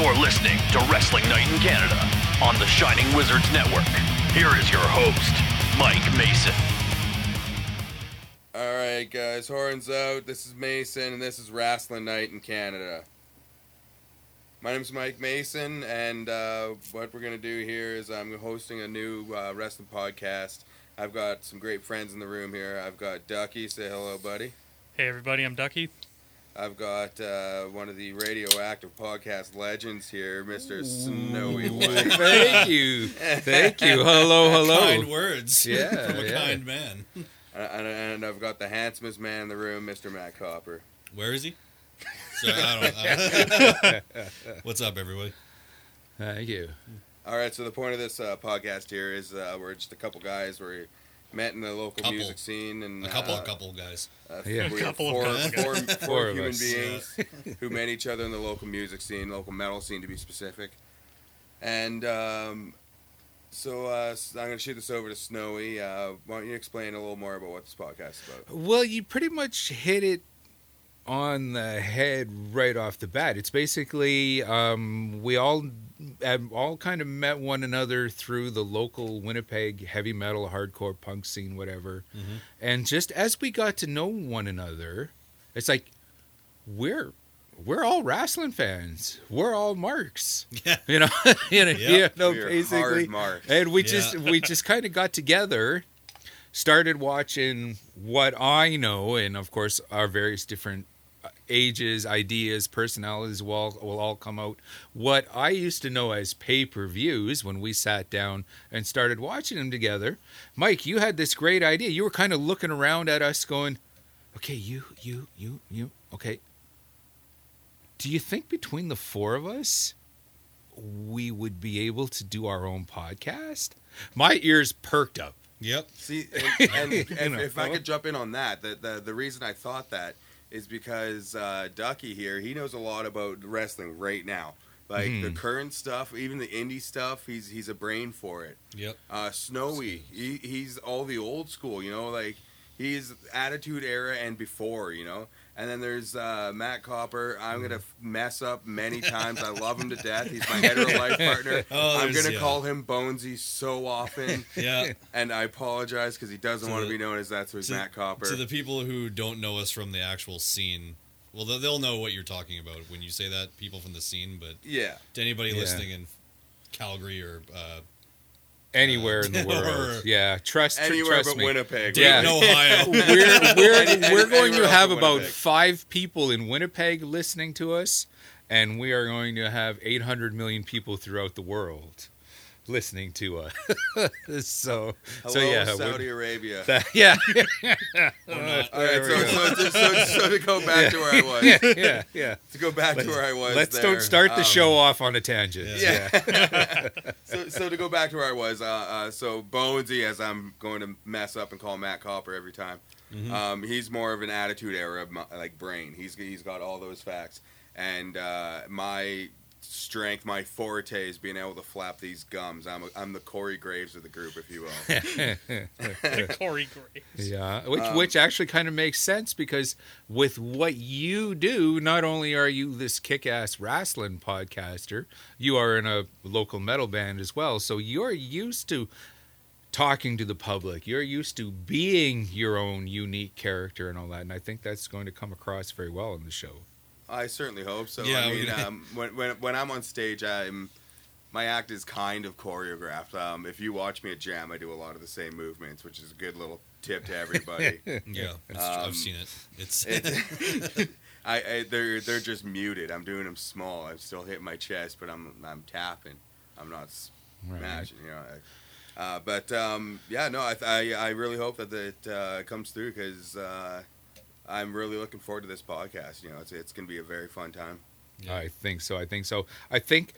You're listening to Wrestling Night in Canada on the Shining Wizards Network. Here is your host, Mike Mason. All right, guys, horns out. This is Mason, and this is Wrestling Night in Canada. My name's Mike Mason, and uh, what we're gonna do here is I'm hosting a new uh, wrestling podcast. I've got some great friends in the room here. I've got Ducky. Say hello, buddy. Hey everybody, I'm Ducky. I've got uh, one of the radioactive podcast legends here, Mr. Snowy White. Thank you. Thank you. Hello, hello. Kind words. Yeah, From a yeah. kind man. and, and I've got the handsomest man in the room, Mr. Matt Copper. Where is he? So, I don't, I What's up, everybody? Thank you. All right, so the point of this uh, podcast here is uh, we're just a couple guys. We met in the local Couple. music scene, and A couple, uh, a couple guys. Uh, Yeah. we have Couple of four, guys. four, four Four of human us. beings who met each other in the local music scene, local metal scene to be specific. And um, so uh, s- I'm going to shoot this over to Snowy. Uh, why don't you explain a little more about what this podcast is about? Well, you pretty much hit it on the head right off the bat. It's basically um, we all have all kind of met one another through the local Winnipeg heavy metal, hardcore punk scene, whatever. Mhm. And just as we got to know one another, it's like we're we're all wrestling fans. We're all marks. Yeah. You know, you know, Yeah. you know, basically. hard marks. And we Yeah. just we just kind of got together, started watching what I know, and of course our various different ages, ideas, personalities will all, will all come out. What I used to know as pay per views when we sat down and started watching them together. Mike, you had this great idea. You were kind of looking around at us, going, "Okay, you, you, you, you. Okay, do you think between the four of us?" we would be able to do our own podcast? My ears perked up. Yep. See, and, and You if, if I could jump in on that, the, the, the reason I thought that is because uh, Ducky here, he knows a lot about wrestling right now. Like the Mhm. current stuff, even the indie stuff, he's he's a brain for it. Yep. uh, Snowy. He, he's all the old school, you know, like he's Attitude Era and before, you know. And then there's uh, Matt Copper. I'm gonna f- mess up many times. I love him to death. He's my hetero life partner. Oh, I'm gonna yeah. call him Bonesy so often, Yeah. and I apologize because he doesn't To want to be known as that. So he's to- Matt Copper. To the people who don't know us from the actual scene, well, they'll- they'll know what you're talking about when you say that. People from the scene, but yeah, to anybody Yeah. listening in Calgary or uh, Anywhere in the world, yeah. Trust, tr- anywhere trust but me. Winnipeg. Yeah. Ohio, we're we're, we're going to have about five people in Winnipeg listening to us, and we are going to have 800 million people throughout the world listening to us. so, Hello, so yeah, Saudi Arabia. that- yeah, not. all right, so, so, so, so, so to go back to where I was, yeah, yeah, yeah. to go back to where I was. Let's there, don't start the um, show off on a tangent. Yeah. Yeah. so, so to go back to where I was, uh, uh, so Bonesy, as I'm going to mess up and call Matt Copper every time, Mhm. um, he's more of an attitude era, like brain. He's he's got all those facts, and uh, my strength, my forte is being able to flap these gums. I'm a, I'm the Corey Graves of the group, if you will. Corey Graves. Yeah, which Um, which actually kind of makes sense because with what you do, not only are you this kick-ass wrestling podcaster, you are in a local metal band as well. So you're used to talking to the public. You're used to being your own unique character and all that, and I think that's going to come across very well in the show. I certainly hope so. Yeah, I mean, um, when, when when I'm on stage, I'm my act is kind of choreographed. Um, if you watch me at Jam, I do a lot of the same movements, which is a good little tip to everybody. Yeah, Um, I've seen it. It's It's- I, I they're they're just muted. I'm doing them small. I'm still hitting my chest, but I'm I'm tapping. I'm not smashing. You know. Uh, but um, yeah, no, I, I I really hope that it uh, comes through because uh, I'm really looking forward to this podcast. You know, it's it's gonna be a very fun time. Yeah. I think so. I think so. I think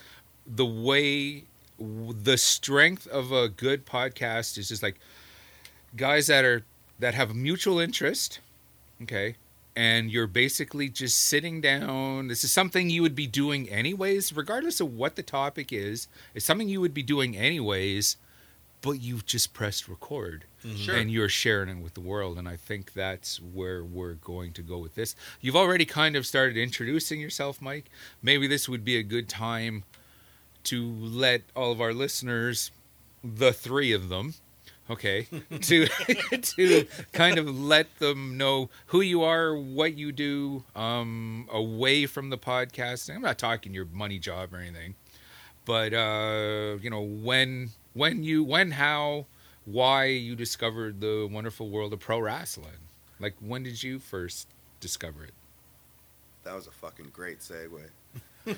the way the strength of a good podcast is just like guys that are that have a mutual interest, okay? And you're basically just sitting down. This is something you would be doing anyways, regardless of what the topic is. It's something you would be doing anyways, but you've just pressed record Sure. and you're sharing it with the world. And I think that's where we're going to go with this. You've already kind of started introducing yourself, Mike. Maybe this would be a good time to let all of our listeners, the three of them, okay, to to kind of let them know who you are, what you do, um, away from the podcasting. I'm not talking your money job or anything, but uh, you know when when you when how why you discovered the wonderful world of pro wrestling. Like when did you first discover it? That was a fucking great segue.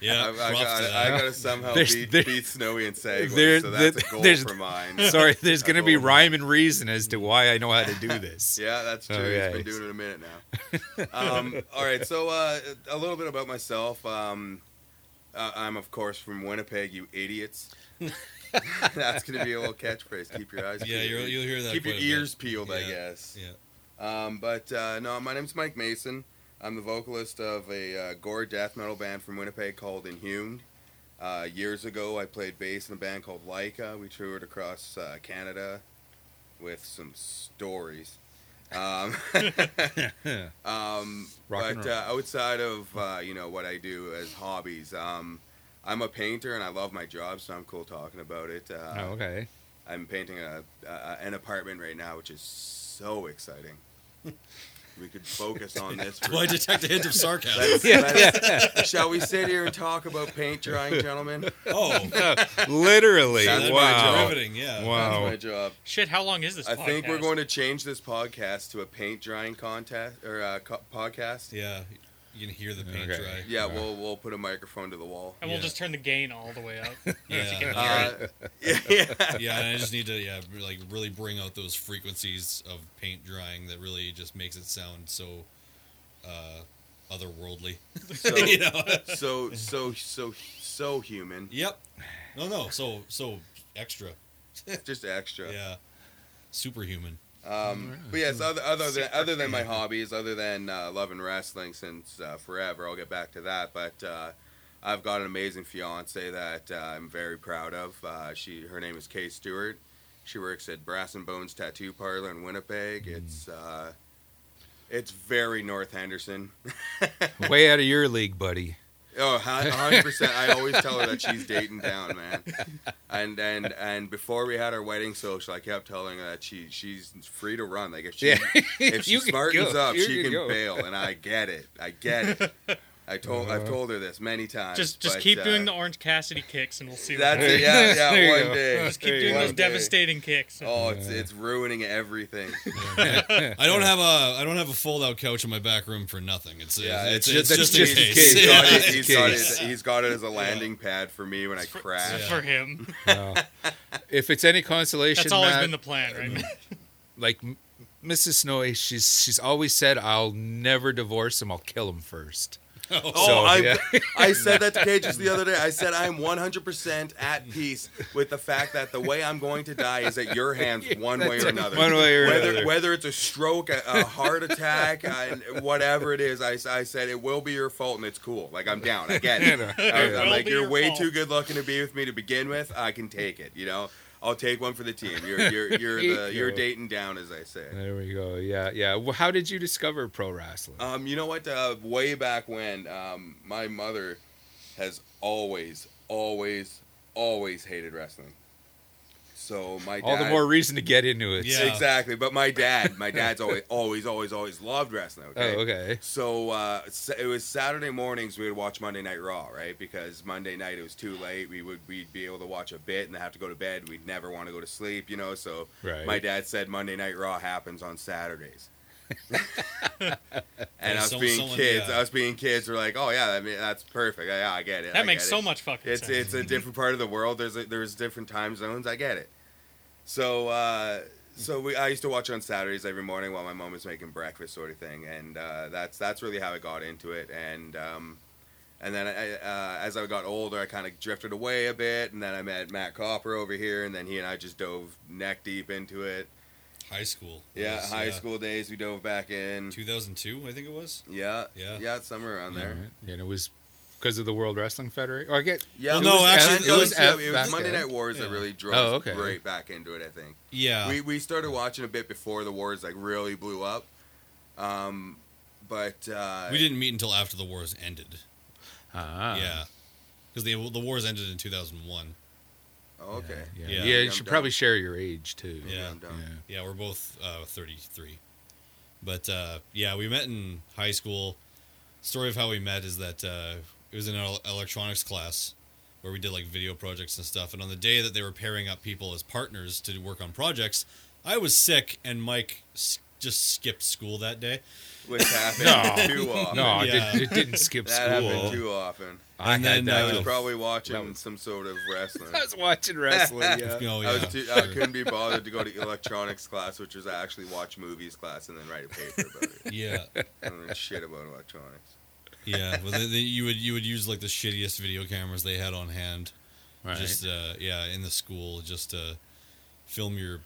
Yeah, I, I, got, to I gotta somehow There's- beat, there- beat Snowy and segue, there- so that's there- a goal for mine. Sorry, there's going to be Oh. rhyme and reason as to why I know how to do this. Yeah, that's true. Okay. He's been doing it a minute now. um, all right, so uh, a little bit about myself. Um, uh, I'm of course from Winnipeg. You idiots. that's gonna be a little catchphrase. Keep your eyes. Yeah, peeled. you'll, you'll hear that. Keep your a bit. ears peeled, I guess. Yeah. Um, but uh, no, my name's Mike Mason. I'm the vocalist of a uh, gore death metal band from Winnipeg called Inhumed. Uh, years ago, I played bass in a band called Leica. We toured across uh, Canada with some stories. Um, um, but uh, outside of uh, you know what I do as hobbies, um, I'm a painter and I love my job, so I'm cool talking about it. Uh, Oh, okay. I'm painting a, an apartment right now, which is so exciting. we could focus on this. For, Do I detect a hint of sarcasm? let's- Yeah, let's- Shall we sit here and talk about paint drying, gentlemen? oh, Literally. That's wow. riveting. Yeah. Wow. That's my job. Shit, how long is this? I think we're going to change this podcast to a paint drying contest or uh, co- podcast. Yeah. You can hear the paint Okay. dry. Yeah, we'll we'll put a microphone to the wall. And we'll Yeah. just turn the gain all the way up. Yeah. Uh, yeah, yeah. Yeah, and I just need to yeah like really bring out those frequencies of paint drying that really just makes it sound so uh otherworldly. So, you know. so so so so human. yep. No, no. So so extra. Just extra. Yeah. Superhuman. Um, but yes, other, other than other than my hobbies, other than uh, loving wrestling since uh, forever, I'll get back to that. But uh, I've got an amazing fiance that uh, I'm very proud of. Uh, she her name is Kay Stewart. She works at Brass and Bones Tattoo Parlor in Winnipeg. It's uh, it's very North Henderson. Way out of your league, buddy. Oh, hundred percent. I always tell her that she's dating down, man. And and and before we had our wedding social, I kept telling her that she she's free to run. Like if she Yeah. if she smartens go. up, You she can can bail. And I get it. I get it. I told I've Uh-huh. told her this many times. Just just but, keep uh, doing the Orange Cassidy kicks, and we'll see. What That's it. Yeah, There you yeah. go. One day. Just keep There doing go. those day. devastating kicks. Oh, it's it's ruining everything. I don't have a I don't have a fold out couch in my back room for nothing. It's Yeah, it's, it's, it's, just, just, just in in case. case. He's got, Yeah. it, he's, got Case. it, he's got it as a landing pad for me when I for, crash. for him. Well, if it's any consolation, That's always Matt, been the plan, right? like Mrs. Snowy, she's she's always said, "I'll never divorce him. I'll kill him first. Oh, So, I, yeah. I said that to just the other day. I said I'm 100% at peace with the fact that the way I'm going to die is at your hands, one way or another. One way or whether another. whether it's a stroke, a, a heart attack, and whatever it is, I, I said it will be your fault, and it's cool. Like I'm down. I get it. I, am like you're your way fault." too good looking to be with me to begin with. I can take it. You know. I'll take one for the team. You're you're you're the you you're dating down, as I say. There we go. Yeah, yeah. Well, how did you discover pro wrestling? Um, you know what? Uh, way back when, um, my mother has always, always, always hated wrestling. So my dad, All the more reason to get into it. Yeah. exactly. But my dad, my dad's always, always, always, always loved wrestling. Okay. Oh, okay. So uh, it was Saturday mornings we would watch Monday Night Raw, right? Because Monday night it was too late. We would we'd be able to watch a bit and then have to go to bed. We'd never want to go to sleep, you know. So Right. my dad said Monday Night Raw happens on Saturdays. and us So- being someone- kids, yeah. us being kids, were like, "Oh yeah, I mean that's perfect. Yeah, I get it. I That makes so it. much fucking It's sense. it's a different part of the world. There's a, there's different time zones. I get it. So uh, so we I used to watch on Saturdays every morning while my mom was making breakfast, sort of thing, and uh, that's that's really how I got into it. And um, and then I, uh, as I got older, I kind of drifted away a bit, and then I met Matt Copper over here, and then he and I just dove neck deep into it. High school. Yeah, was, high uh, school days, we dove back in. 2002, I think it was. Yeah, Yeah. yeah, somewhere around there. Alright. And it was because of the World Wrestling Federation. Or I get Yeah, Well, no, was- actually, it it was, was yeah, F it was Monday. Night Wars that really drove Oh, us okay. right back into it. I think Yeah. we we started watching a bit before the wars like really blew up, um, but uh, we didn't meet until after the wars ended. ah, Yeah. Because the the wars ended in 2001. Oh, okay. Yeah, Yeah. yeah. you I'm should done. probably share your age too. Yeah. I'm done. Yeah, we're both uh, 33. But uh, yeah, we met in high school. Story of how we met is that uh, it was in an electronics class where we did like video projects and stuff. And on the day that they were pairing up people as partners to work on projects, I was sick and Mike s- just skipped school that day. Which happened No. too often. No, Yeah. it, did, it didn't skip that happened school. too often. I And had then, that. I was uh, probably watching was- some sort of wrestling. I was watching wrestling. Yeah. Oh, I yeah. was too, I couldn't be bothered to go to electronics class, which was actually watch movies class and then write a paper about it. Yeah. I don't know shit about electronics. Yeah. Well, then, then you would you would use like the shittiest video cameras they had on hand. Right. just uh, yeah in the school just to film your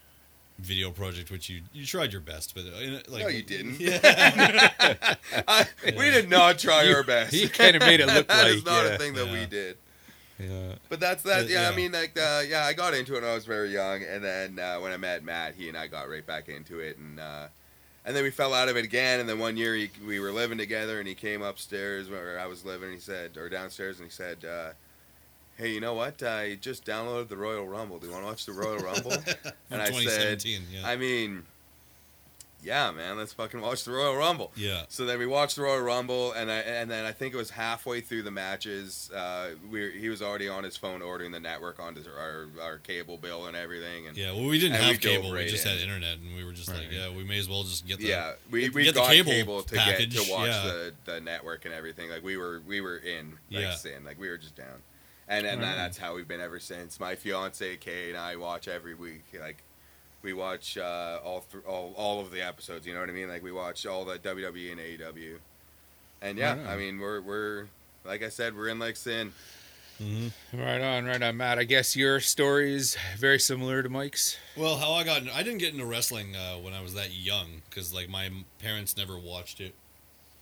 video project which you you tried your best but uh, like no, you didn't. yeah I, we did not try our best. he kind of made it look That like is not yeah. a thing that Yeah. we did. Yeah. But that's that. But, Yeah, I mean, like, uh, yeah, I got into it when I was very young, and then uh, when I met Matt, he and I got right back into it, and uh, and then we fell out of it again. And then one year he, we were living together, and he came upstairs where I was living, and he said, or downstairs, and he said, uh, "Hey, you know what? I just downloaded the Royal Rumble. Do you want to watch the Royal Rumble?" and I said, 2017 yeah I mean, yeah, man, let's fucking watch the Royal Rumble. yeah So then we watched the Royal Rumble, and I and then I think it was halfway through the matches. Uh, we he was already on his phone ordering the network onto our our cable bill and everything. And yeah well we didn't we have cable we just in. had internet and we were just like yeah we may as well just get the yeah, we get- we get the got cable cable, to package, get to watch yeah. the, the network and everything. Like we were we were in like Yeah. sin, like we were just down. And and Right. that's how we've been ever since. My fiance Kay and I watch every week. Like we watch uh, all, th- all all of the episodes. You know what I mean? Like we watch all the WWE and AEW. And yeah, Right. I mean we're we're like I said, we're in like sin. Mhm. Right on, right on, Matt. I guess your story is very similar to Mike's. well how I got in, I didn't get into wrestling uh, when I was that young because like my parents never watched it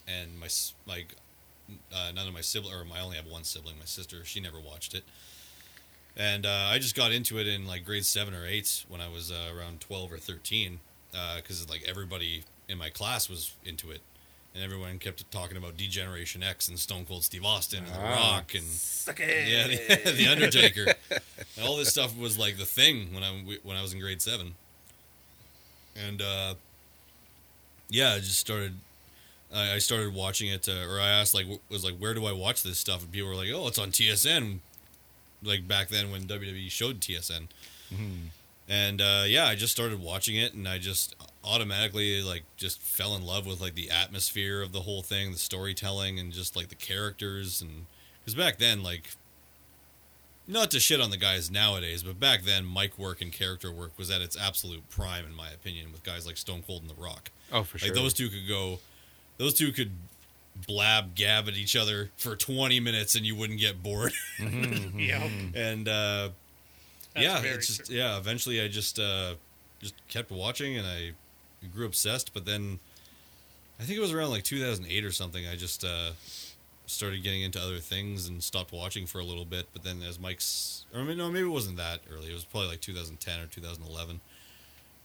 and my like uh, none of my sibling or I only have one sibling my sister she never watched it and uh, I just got into it in like grade seven or eight when I was uh, around twelve or thirteen, because like everybody in my class was into it, and everyone kept talking about D-Generation X and Stone Cold Steve Austin and The Ah. Rock and yeah, the, the Undertaker, and all this stuff was like the thing when I when I was in grade seven, and uh, yeah, I just started. I I started watching it, uh, or I asked like, w- was like, where do I watch this stuff? And people were like, oh, it's on TSN like back then when WWE showed TSN. And uh, yeah, I just started watching it, and I just automatically like just fell in love with like the atmosphere of the whole thing, the storytelling, and just like the characters. And because back then, like, not to shit on the guys nowadays, but back then, mic work and character work was at its absolute prime, in my opinion, with guys like Stone Cold and The Rock. Oh, for Like sure. those two could go, those two could blab gab at each other for 20 minutes and you wouldn't get bored. Yeah. and uh, That's yeah, it's just true. yeah. Eventually, I just uh, just kept watching and I grew obsessed. But then I think it was around like 2008 or something. I just uh, started getting into other things and stopped watching for a little bit. But then as Mike's, or maybe, no, maybe it wasn't that early. It was probably like 2010 or 2011.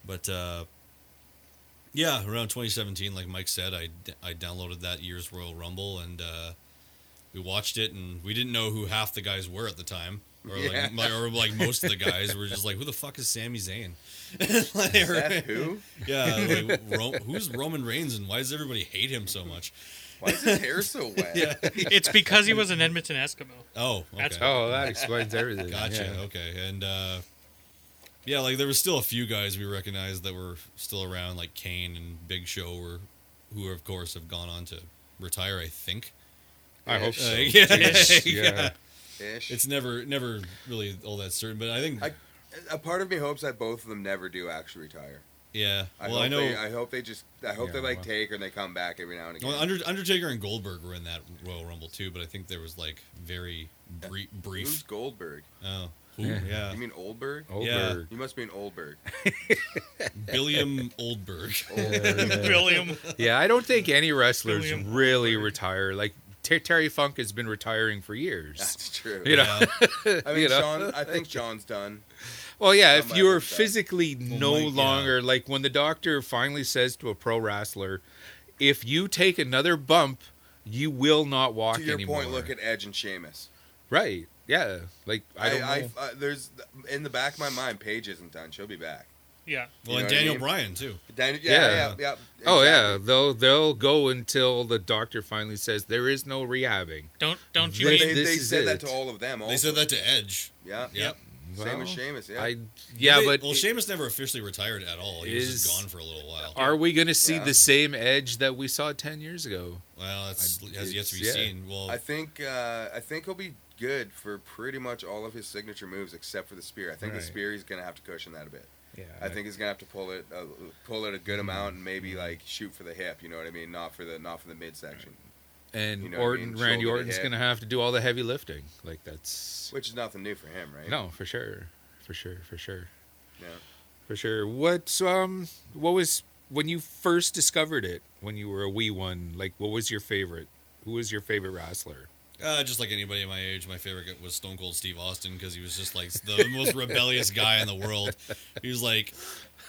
But uh, yeah, around 2017, like Mike said, I, I downloaded that year's Royal Rumble and uh, we watched it, and we didn't know who half the guys were at the time. Or like, Yeah. like, or like most of the guys were just like, "Who the fuck is Sami Zayn?" Like, Is that who? Yeah, like, Ro- who's Roman Reigns, and why does everybody hate him so much? Why is his hair so wet? Yeah. It's because he was an Edmonton Eskimo. Oh, okay. That's- oh, that explains everything. Gotcha. yeah. Okay. And uh, yeah, like there was still a few guys we recognized that were still around, like Kane and Big Show, were who of course have gone on to retire. I think. I hope so. Uh, yeah, Ish, yeah. yeah. Ish. It's never, never really all that certain, but I think, I- a part of me hopes that both of them never do actually retire. yeah. I well, hope I know. They, I hope they just. I hope Yeah, they like well. take and they come back every now and again. well, Under, Undertaker and Goldberg were in that Royal Rumble too, but I think there was like very brief. Who's Goldberg? oh, who? Yeah. Yeah, You mean Oldberg? Oldberg. You must mean Oldberg. Billiam Oldberg. William. Yeah, I don't think any wrestlers William really Goldberg. retire. Like Ter- Terry Funk has been retiring for years. That's true. You know, Yeah. I mean, you know. Sean. I think John's done. Well, yeah, if you're other stuff. physically oh no Mike, yeah. longer like when the doctor finally says to a pro wrestler, if you take another bump, you will not walk To your anymore. point, look at Edge and Sheamus. right. Yeah, like I don't know. I, I, there's in the back of my mind, Paige isn't done. She'll be back. Yeah. Well, You and know what I Daniel mean? Bryan too. Dan- Yeah. yeah, yeah, yeah. oh yeah, exactly. they'll they'll go until the doctor finally says there is no rehabbing. Don't don't you This- They, mean they this is said that it. to all of them. Also. They said that to Edge. Yeah. Yep. Same Well, with Sheamus. Yeah. I yeah, They- but well, Sheamus never officially retired at all. He was Is- just gone for a little while. are we going to see Yeah. the same edge that we saw ten years ago? Well, that's I- has yet to be yeah. seen. Well, I think uh, I think he'll be good for pretty much all of his signature moves except for the spear. I think Right. the spear he's gonna have to cushion that a bit. Yeah, I think he's gonna have to pull it uh, pull it a good Mm-hmm. amount and maybe like shoot for the hip. You know what I mean? Not for the not for the midsection, and you know what I Orton, mean, Randy shoulder Orton's going to have to do all the heavy lifting. Like that's which is nothing new for him, right? no for sure, for sure, for sure. Yeah. For sure. What um what was when you first discovered it when you were a wee one? Like what was your favorite? Who was your favorite wrestler? Uh, just like anybody my age, my favorite was Stone Cold Steve Austin because he was just like the most rebellious guy in the world. He was like,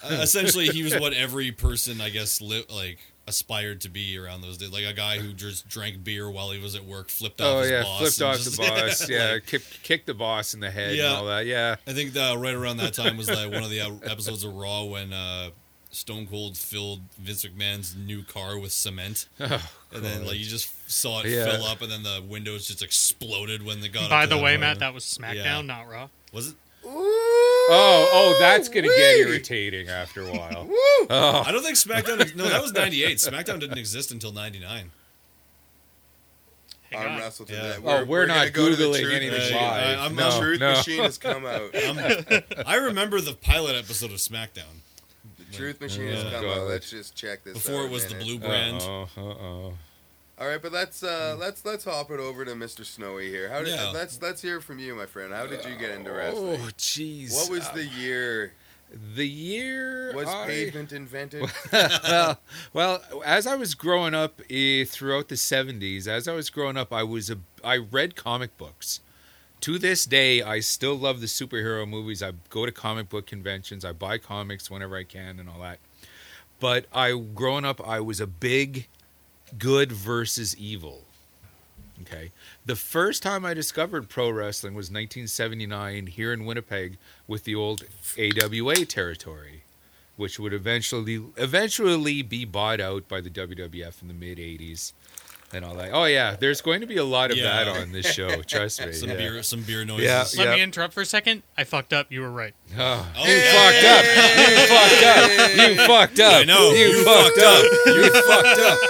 uh, essentially, he was what every person, I guess, li- like aspired to be around those days. Like a guy who just drank beer while he was at work, flipped off Oh his yeah, boss, flipped off just- the boss. Yeah, like, kicked kicked the boss in the head and Yeah. all that. Yeah. I think that right around that time was like one of the uh, episodes of Raw when uh, Stone Cold filled Vince McMahon's new car with cement, Oh, and then like you just saw it Yeah. fill up, and then the windows just exploded when they got. By up the way, Matt, that was SmackDown, Yeah. not Raw. was it? Oh, oh, that's gonna get irritating after a while. Woo! Oh, I don't think SmackDown. No, that was '98. SmackDown didn't exist until '99. Hang Arm on. wrestle to Yeah. that. Oh, we're gonna not go to the Googling truth anything machine. live. Uh, I'm the truth no. machine has come out. I remember the pilot episode of SmackDown The truth machine has Oh, come God. out. Let's just check this. before out it was a the blue brand. Uh-oh, uh-oh. All right, but let's uh, let's let's hop it over to Mr. Snowy here. How did Yeah. let's let's hear from you, my friend. How did you get into wrestling? Oh, jeez. What was Uh, the year? the year? Was I- pavement invented? well, well, as I was growing up eh, throughout the '70s, as I was growing up, I was a I read comic books. To this day, I still love the superhero movies. I go to comic book conventions. I buy comics whenever I can and all that. But I, growing up, I was a big good versus evil. Okay. The first time I discovered pro wrestling was 1979 here in Winnipeg with the old AWA territory, which would eventually eventually be bought out by the WWF in the mid 80s and all that. Oh yeah, there's going to be a lot of Yeah. that on this show, trust me. Some yeah. beer, some beer noises. Yeah. Let me interrupt for a second. I fucked up. You were right. Oh, Oh, you yeah. fucked up. You fucked up. You fucked up. I know. You, You fucked fucked up. up. You fucked up.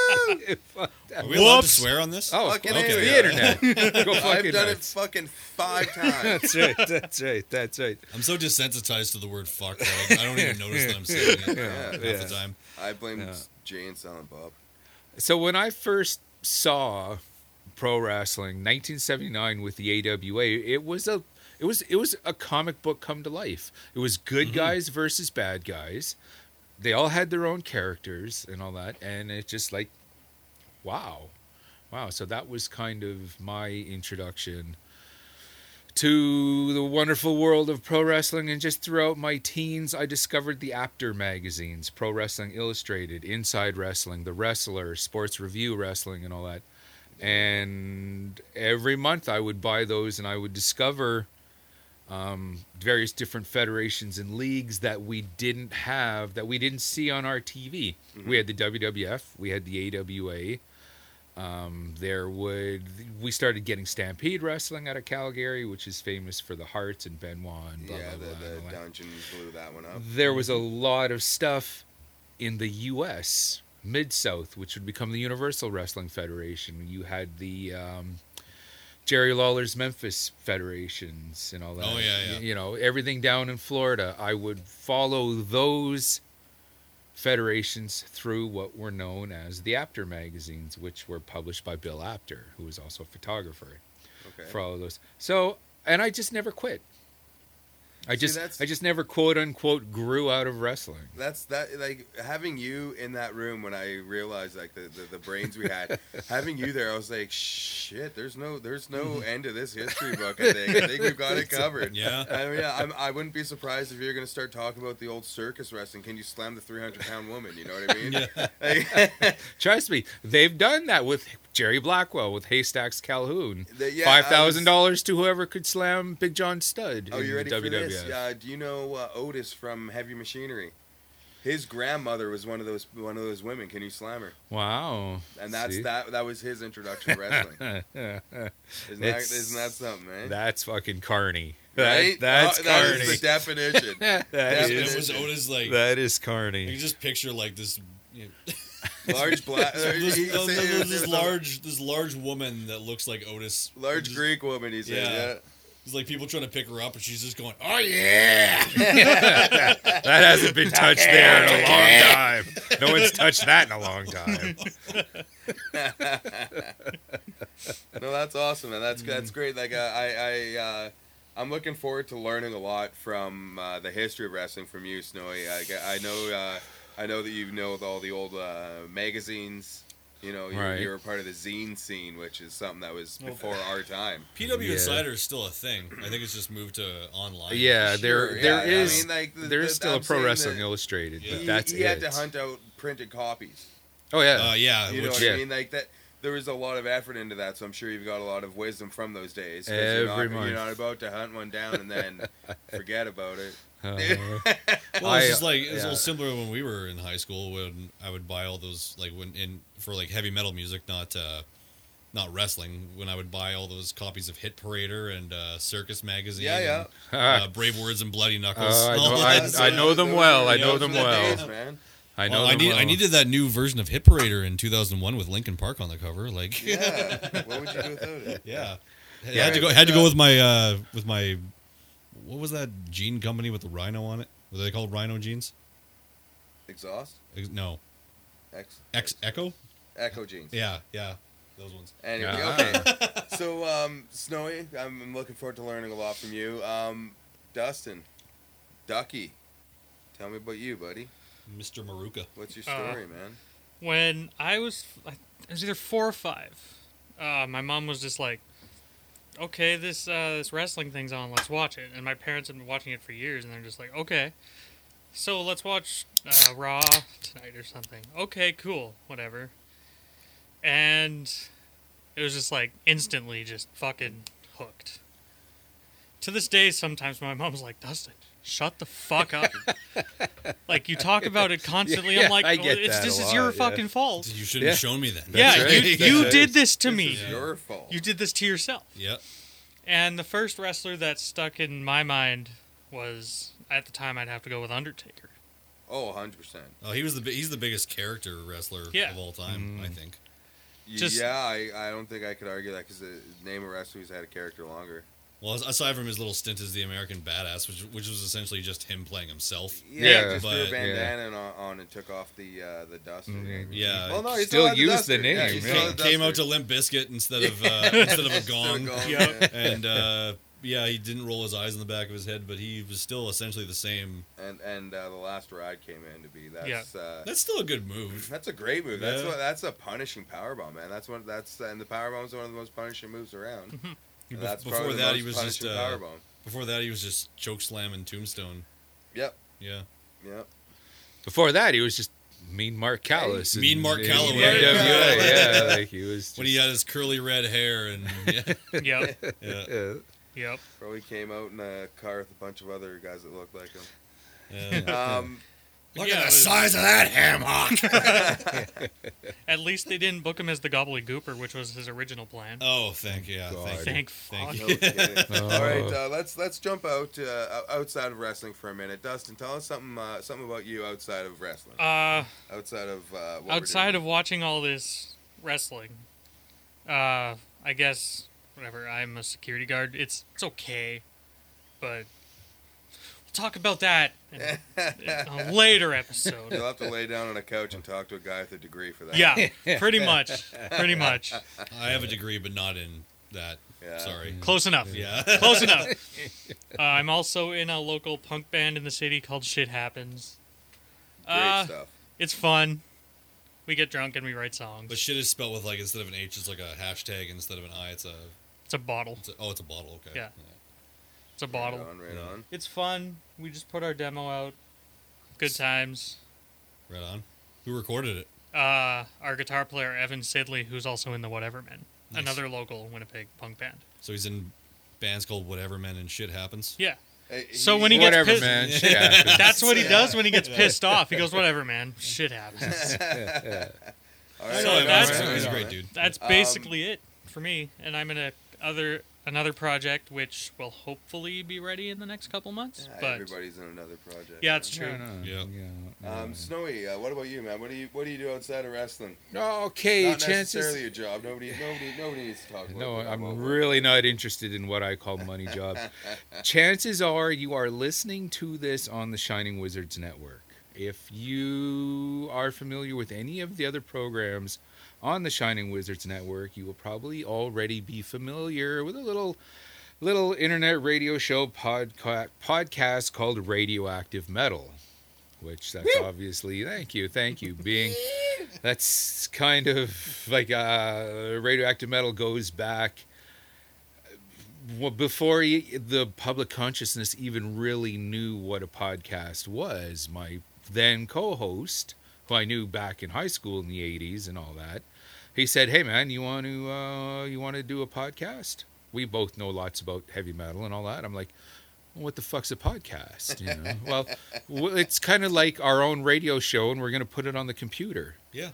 You fucked up. Are we allowed to Whoops. swear on this? Oh, Fucking okay. A, the yeah. internet. Go I've fucking done it nuts. fucking five times. That's right. That's right. That's right. I'm so desensitized to the word fuck that I, I don't even notice that I'm saying it Yeah. half Yeah. the time. I blame Yeah. Jay and Silent Bob. So when I first saw pro wrestling, 1979 with the AWA, it was a it was it was a comic book come to life. It was good mm-hmm. guys versus bad guys. They all had their own characters and all that, and it's just like, wow, wow. So that was kind of my introduction to the wonderful world of pro wrestling. And just throughout my teens, I discovered the Apter magazines, Pro Wrestling Illustrated, Inside Wrestling, The Wrestler, Sports Review Wrestling, and all that. And every month I would buy those and I would discover um, various different federations and leagues that we didn't have, that we didn't see on our TV. We had the WWF, we had the AWA. Um, there would we started getting Stampede Wrestling out of Calgary, which is famous for the Hearts and Benoit and blah yeah, blah blah. the, all the that. dungeon blew that one up. There was a lot of stuff in the U.S. Mid South, which would become the Universal Wrestling Federation. You had the um, Jerry Lawler's Memphis federations and all that. Oh, yeah, yeah. You know everything down in Florida. I would follow those federations through what were known as the Apter magazines, which were published by Bill Apter, who was also a photographer Okay. for all of those. So, and I just never quit. I just that's- I just never quote unquote grew out of wrestling. That's that like having you in that room when I realized like the, the, the brains we had, having you there, I was like, shit. There's no there's no end to this history book. I think I think we've got it covered. Yeah. I mean, yeah, I'm, I wouldn't be surprised if you're gonna start talking about the old circus wrestling. Can you slam the 300 pound woman? You know what I mean? Yeah. Like, Trust me, they've done that with Jerry Blackwell with Haystacks Calhoun. The- yeah, I Five thousand dollars to whoever could slam Big John Studd. oh, in you ready the for WWF. this? Uh, do you know uh, Otis from Heavy Machinery? His grandmother was one of those one of those women. Can you slam her? Wow. And that's See? that. That was his introduction to wrestling. Isn't that, It's- isn't that something, man? That's fucking carny. right? That, that's Oh, that carny. is the definition. that That's And it it is, was Otis like that is Carney. you just picture like this you know, large black, this, this, he this, said it this large this large woman that looks like Otis. large Just- Greek woman. He said, Yeah. yeah. It's like people trying to pick her up and she's just going, "Oh yeah!" That hasn't been touched there in a long time. No one's touched that in a long time. No, that's awesome, man. That's that's great. Like uh, I, I, uh, I'm looking forward to learning a lot from uh, the history of wrestling from you, Snowy. I, I know, uh, I know that you know all the old uh, magazines. You know, you're, Right. you're a part of the zine scene, which is something that was before our time. PW Yeah. Insider is still a thing. I think it's just moved to online. Yeah, there Sure, there yeah, I is mean, like, the- there is the- still I'm a Pro Wrestling Illustrated, Yeah. but He, that's he it. had to hunt out printed copies. Oh yeah, Uh, yeah, You know what Yeah. I mean? Like that. There was a lot of effort into that, so I'm sure you've got a lot of wisdom from those days. 'cause you're Every not, month. You're not about to hunt one down and then forget about it. Well, it's just like it's a little similar when we were in high school when I would buy all those like when in for like heavy metal music, not uh, not wrestling. When I would buy all those copies of Hit Parader and uh, Circus Magazine, Yeah, and, uh, Brave Words and Bloody Knuckles. Oh, I know- I- I know them well. I know them well. days, man. I know. Well, I them need well. I needed that new version of Hit Parader in 2001 with Linkin Park on the cover. Like, Yeah. what would you do without it? yeah, Yeah, had to go had to go with my uh, with my what was that jean company with the rhino on it? Were they called Rhino jeans? Exhaust? Ex- No, X, X Ecko. Ecko jeans. Yeah, yeah, those ones. Anyway, Ah. okay. So, um, Snowy, I'm I'm looking forward to learning a lot from you. Um, Dustin, Ducky, tell me about you, buddy. Mr. Maruka. What's your Uh, story, man? when I was, I was either four or five. Uh, my mom was just like, "Okay, this uh, this wrestling thing's on. Let's watch it." And my parents have been watching it for years, and they're just like, "Okay, so let's watch uh, Raw tonight or something." Okay, cool, whatever. And it was just like instantly just fucking hooked. To this day, sometimes my mom's like, "Dustin, shut the fuck up." like you talk about it constantly. Yeah, I'm like, I "Well, get it's that this a is your yeah. fucking fault. You shouldn't Yeah. have shown me then. Yeah, right. you, you right. did this to This me. is your fault. You did this to yourself. Yeah. And the first wrestler that stuck in my mind was at the time I'd have to go with Undertaker. oh, 100 percent. Oh, he was the he's the biggest character wrestler Yeah. of all time. Mm. I think. Just- yeah, I, I don't think I could argue that because the name of wrestler who's had a character longer. Well, aside from his little stint as the American Badass, which which was essentially just him playing himself. Yeah, Yeah, just threw a but- bandana on, on and took off the uh, the duster. Mhm. Yeah. Well, no, he Still had used duster. the name, Yeah, he yeah. still had Came, the came out to. Limp Bizkit instead of uh, instead of a gong. of gong, Yep. yeah. and uh, yeah, he didn't roll his eyes in the back of his head, but he was still essentially the same. And and uh, the last ride came in to be that's Yeah. uh, That's still a good move. that's a great move. That's Yeah. what that's a punishing powerbomb, man. That's one that's and the power powerbomb is one of the most punishing moves around. And Bef- that's before that, he was just uh, before that he was just choke slam and tombstone. Yep, Yeah, yep. Before that, he was just Mean Mark Callous. Mean Mark in Calloway. NWA, Yeah. yeah, like he was. Just, when he had his curly red hair and yeah, Yep. yeah, Yeah. yep. Probably came out in a car with a bunch of other guys that looked like him. yeah. Um, Look Yeah, at the but- size of that ham hock. At least they didn't book him as the Gobbledy Gooker, which was his original plan. oh, thank you. Yeah, God. thank you. Thank Thank you. no. Oh. All right, uh, let's let's jump out uh, outside of wrestling for a minute. Dustin, tell us something uh, something about you outside of wrestling. Uh, outside of uh, what outside of watching all this wrestling, uh, I guess whatever. I'm a security guard. It's it's okay, but we'll talk about that in, in a later episode. You'll have to lay down on a couch and talk to a guy with a degree for that. Yeah, pretty much, pretty much. I have a degree, but not in that. Yeah. Sorry. Close enough. Yeah. Close enough. Uh, I'm also in a local punk band in the city called Shit Happens. Great Uh, stuff. It's fun. We get drunk and we write songs. But shit is spelled with like instead of an H, it's like a hashtag. Instead of an I, it's a, it's a bottle. it's a oh, it's a bottle. Okay. Yeah. It's a bottle. Right on, right Yeah. on. It's fun. We just put our demo out. Good times. Right on. Who recorded it? Uh, our guitar player Evan Sidley, who's also in the Whatever Men, Nice. another local Winnipeg punk band. So he's in bands called Whatever Men and Shit Happens. Yeah, Hey, So when he gets Whatever, pissed- man. Shit happens. that's what he does when he gets pissed off. He goes, "Whatever, man. Shit happens." All I So know him. that's- He's, right a great dude. That's Um, basically it for me. And I'm in a other another project which will hopefully be ready in the next couple months. Yeah, but everybody's in another project. yeah, it's man. true. Yeah. yeah. Um, Snowy, uh, what about you, man? What do you What do you do outside of wrestling? Okay, Not necessarily a job. Nobody, nobody, nobody needs to talk about. No, what- I'm what- really not interested in what I call money jobs. Chances are you are listening to this on the Shining Wizards Network. If you are familiar with any of the other programs on the Shining Wizards Network, you will probably already be familiar with a little little internet radio show podca- podcast called Radioactive Metal, which that's obviously thank you, thank you, being that's kind of like uh, radioactive metal goes back well, before the public consciousness even really knew what a podcast was. My then co-host, who I knew back in high school in the '80s and all that, he said, "Hey man, you want to uh, you want to do a podcast?" We both know lots about heavy metal and all that. I'm like. "Well, What the fuck's a podcast? You know, well, it's kind of like our own radio show, and we're going to put it on the computer Yeah.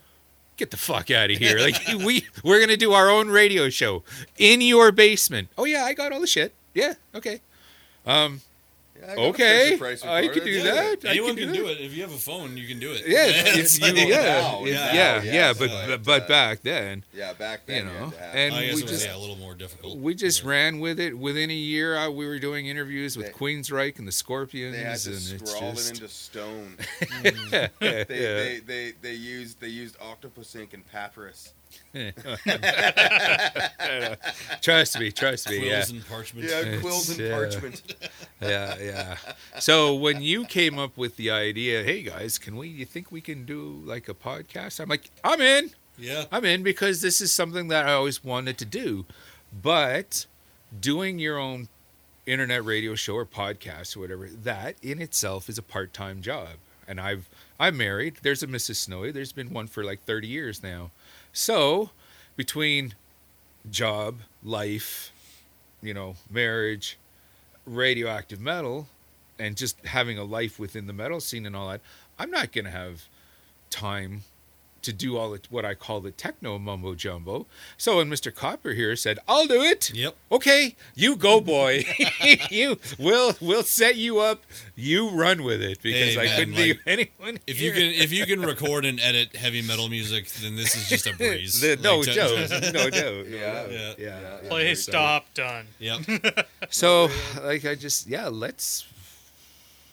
get the fuck out of here. Like we we're gonna do our own radio show in your basement. Oh yeah, I got all the shit. Yeah, okay. Um, I okay, Fisher Price I can do Yeah. that. I Anyone can can do do it. If you have a phone, you can do it. yeah, It's it's, you, like- yeah, now, it- now, yeah, yeah, yeah, so but but uh, back then, Yeah, back then you you know, had and I guess we it was just yeah, a little more difficult. we just but- ran with it. Within a year, uh, we were doing interviews with They- Queensryche and the Scorpions, they had to and it's scrawl just it into stone. They, yeah. they, they, they used they used octopus ink and papyrus. Trust me, trust me. Yeah, Quills and parchment. Yeah, quills and yeah. parchment. yeah, yeah. So when you came up with the idea, hey guys, can we? You think we can do like a podcast? I'm like, I'm in. Yeah. I'm in because this is something that I always wanted to do. But doing your own internet radio show or podcast or whatever, that in itself is a part-time job. And I've I'm married. There's a Mrs. Snowy. There's been one for like 30 years now. So, between job, life, you know, marriage, radioactive metal, and just having a life within the metal scene and all that, I'm not going to have time to do all the, what I call the techno mumbo jumbo. So when Mr. Copper here said, "I'll do it," Yep. okay, you go, boy. you we'll we'll set you up. You run with it because Hey, I man, couldn't like, think anyone. If you can if you can record and edit heavy metal music, then this is just a breeze. The- no Like, to- joke, no joke. Yeah. yeah, Yeah. yeah. Yeah. Play, So- stop, done. Yep. So like I just yeah, let's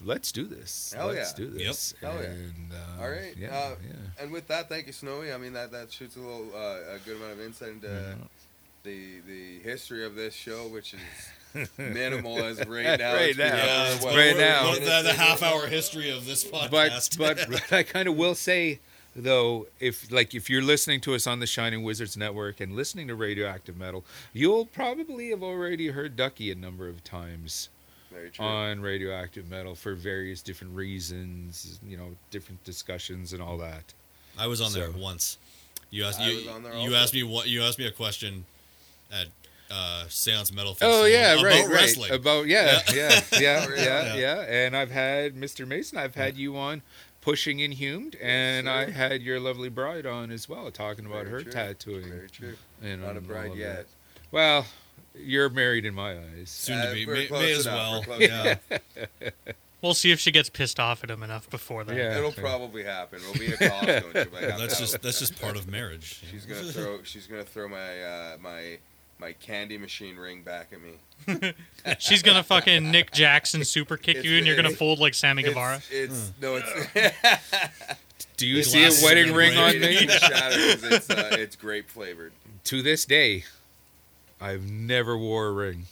let's do this. Hell let's yeah. do this. Hell yeah. And, uh, All right. Yeah, uh, yeah. And with that, thank you, Snowy. I mean, that that shoots a little uh, a good amount of insight into Mm-hmm. the the history of this show, which is minimal as right now. Right now. over, it's what, right now. The, the half hour history of this podcast. but but I kind of will say though if like if you're listening to us on the Shining Wizards Network and listening to Radioactive Metal, you'll probably have already heard Ducky a number of times Very true. On Radioactive Metal for various different reasons, you know, different discussions and all that. I was on there once. You asked you, was on there you asked me what you asked me a question at uh, Seance Metal Oh yeah, about right, wrestling. right. About yeah, yeah, yeah, yeah, Oh, yeah, yeah. And I've had Mr. Mason. I've had you on pushing Inhumed, and sir. I had your lovely bride on as well, talking about Very her true. tattooing. Very true. You know, Not a bride yet. that. Well, you're married in my eyes. Soon Uh, to be, we're may, may as enough, well. we're close Yeah. enough. We'll see if she gets pissed off at him enough before that. Yeah. It'll probably happen. We'll be at Costco. and she'll like, That's just out." that's just part of marriage. She's gonna throw. She's gonna throw my uh, my my candy machine ring back at me. She's gonna fucking Nick Jackson super kick It's- you, and you're gonna it- fold like Sammy Guevara. It's, it's no, it's Do you The see a wedding gonna ring on me? it's it's uh, it's grape flavored. to this day, I've never wore a ring.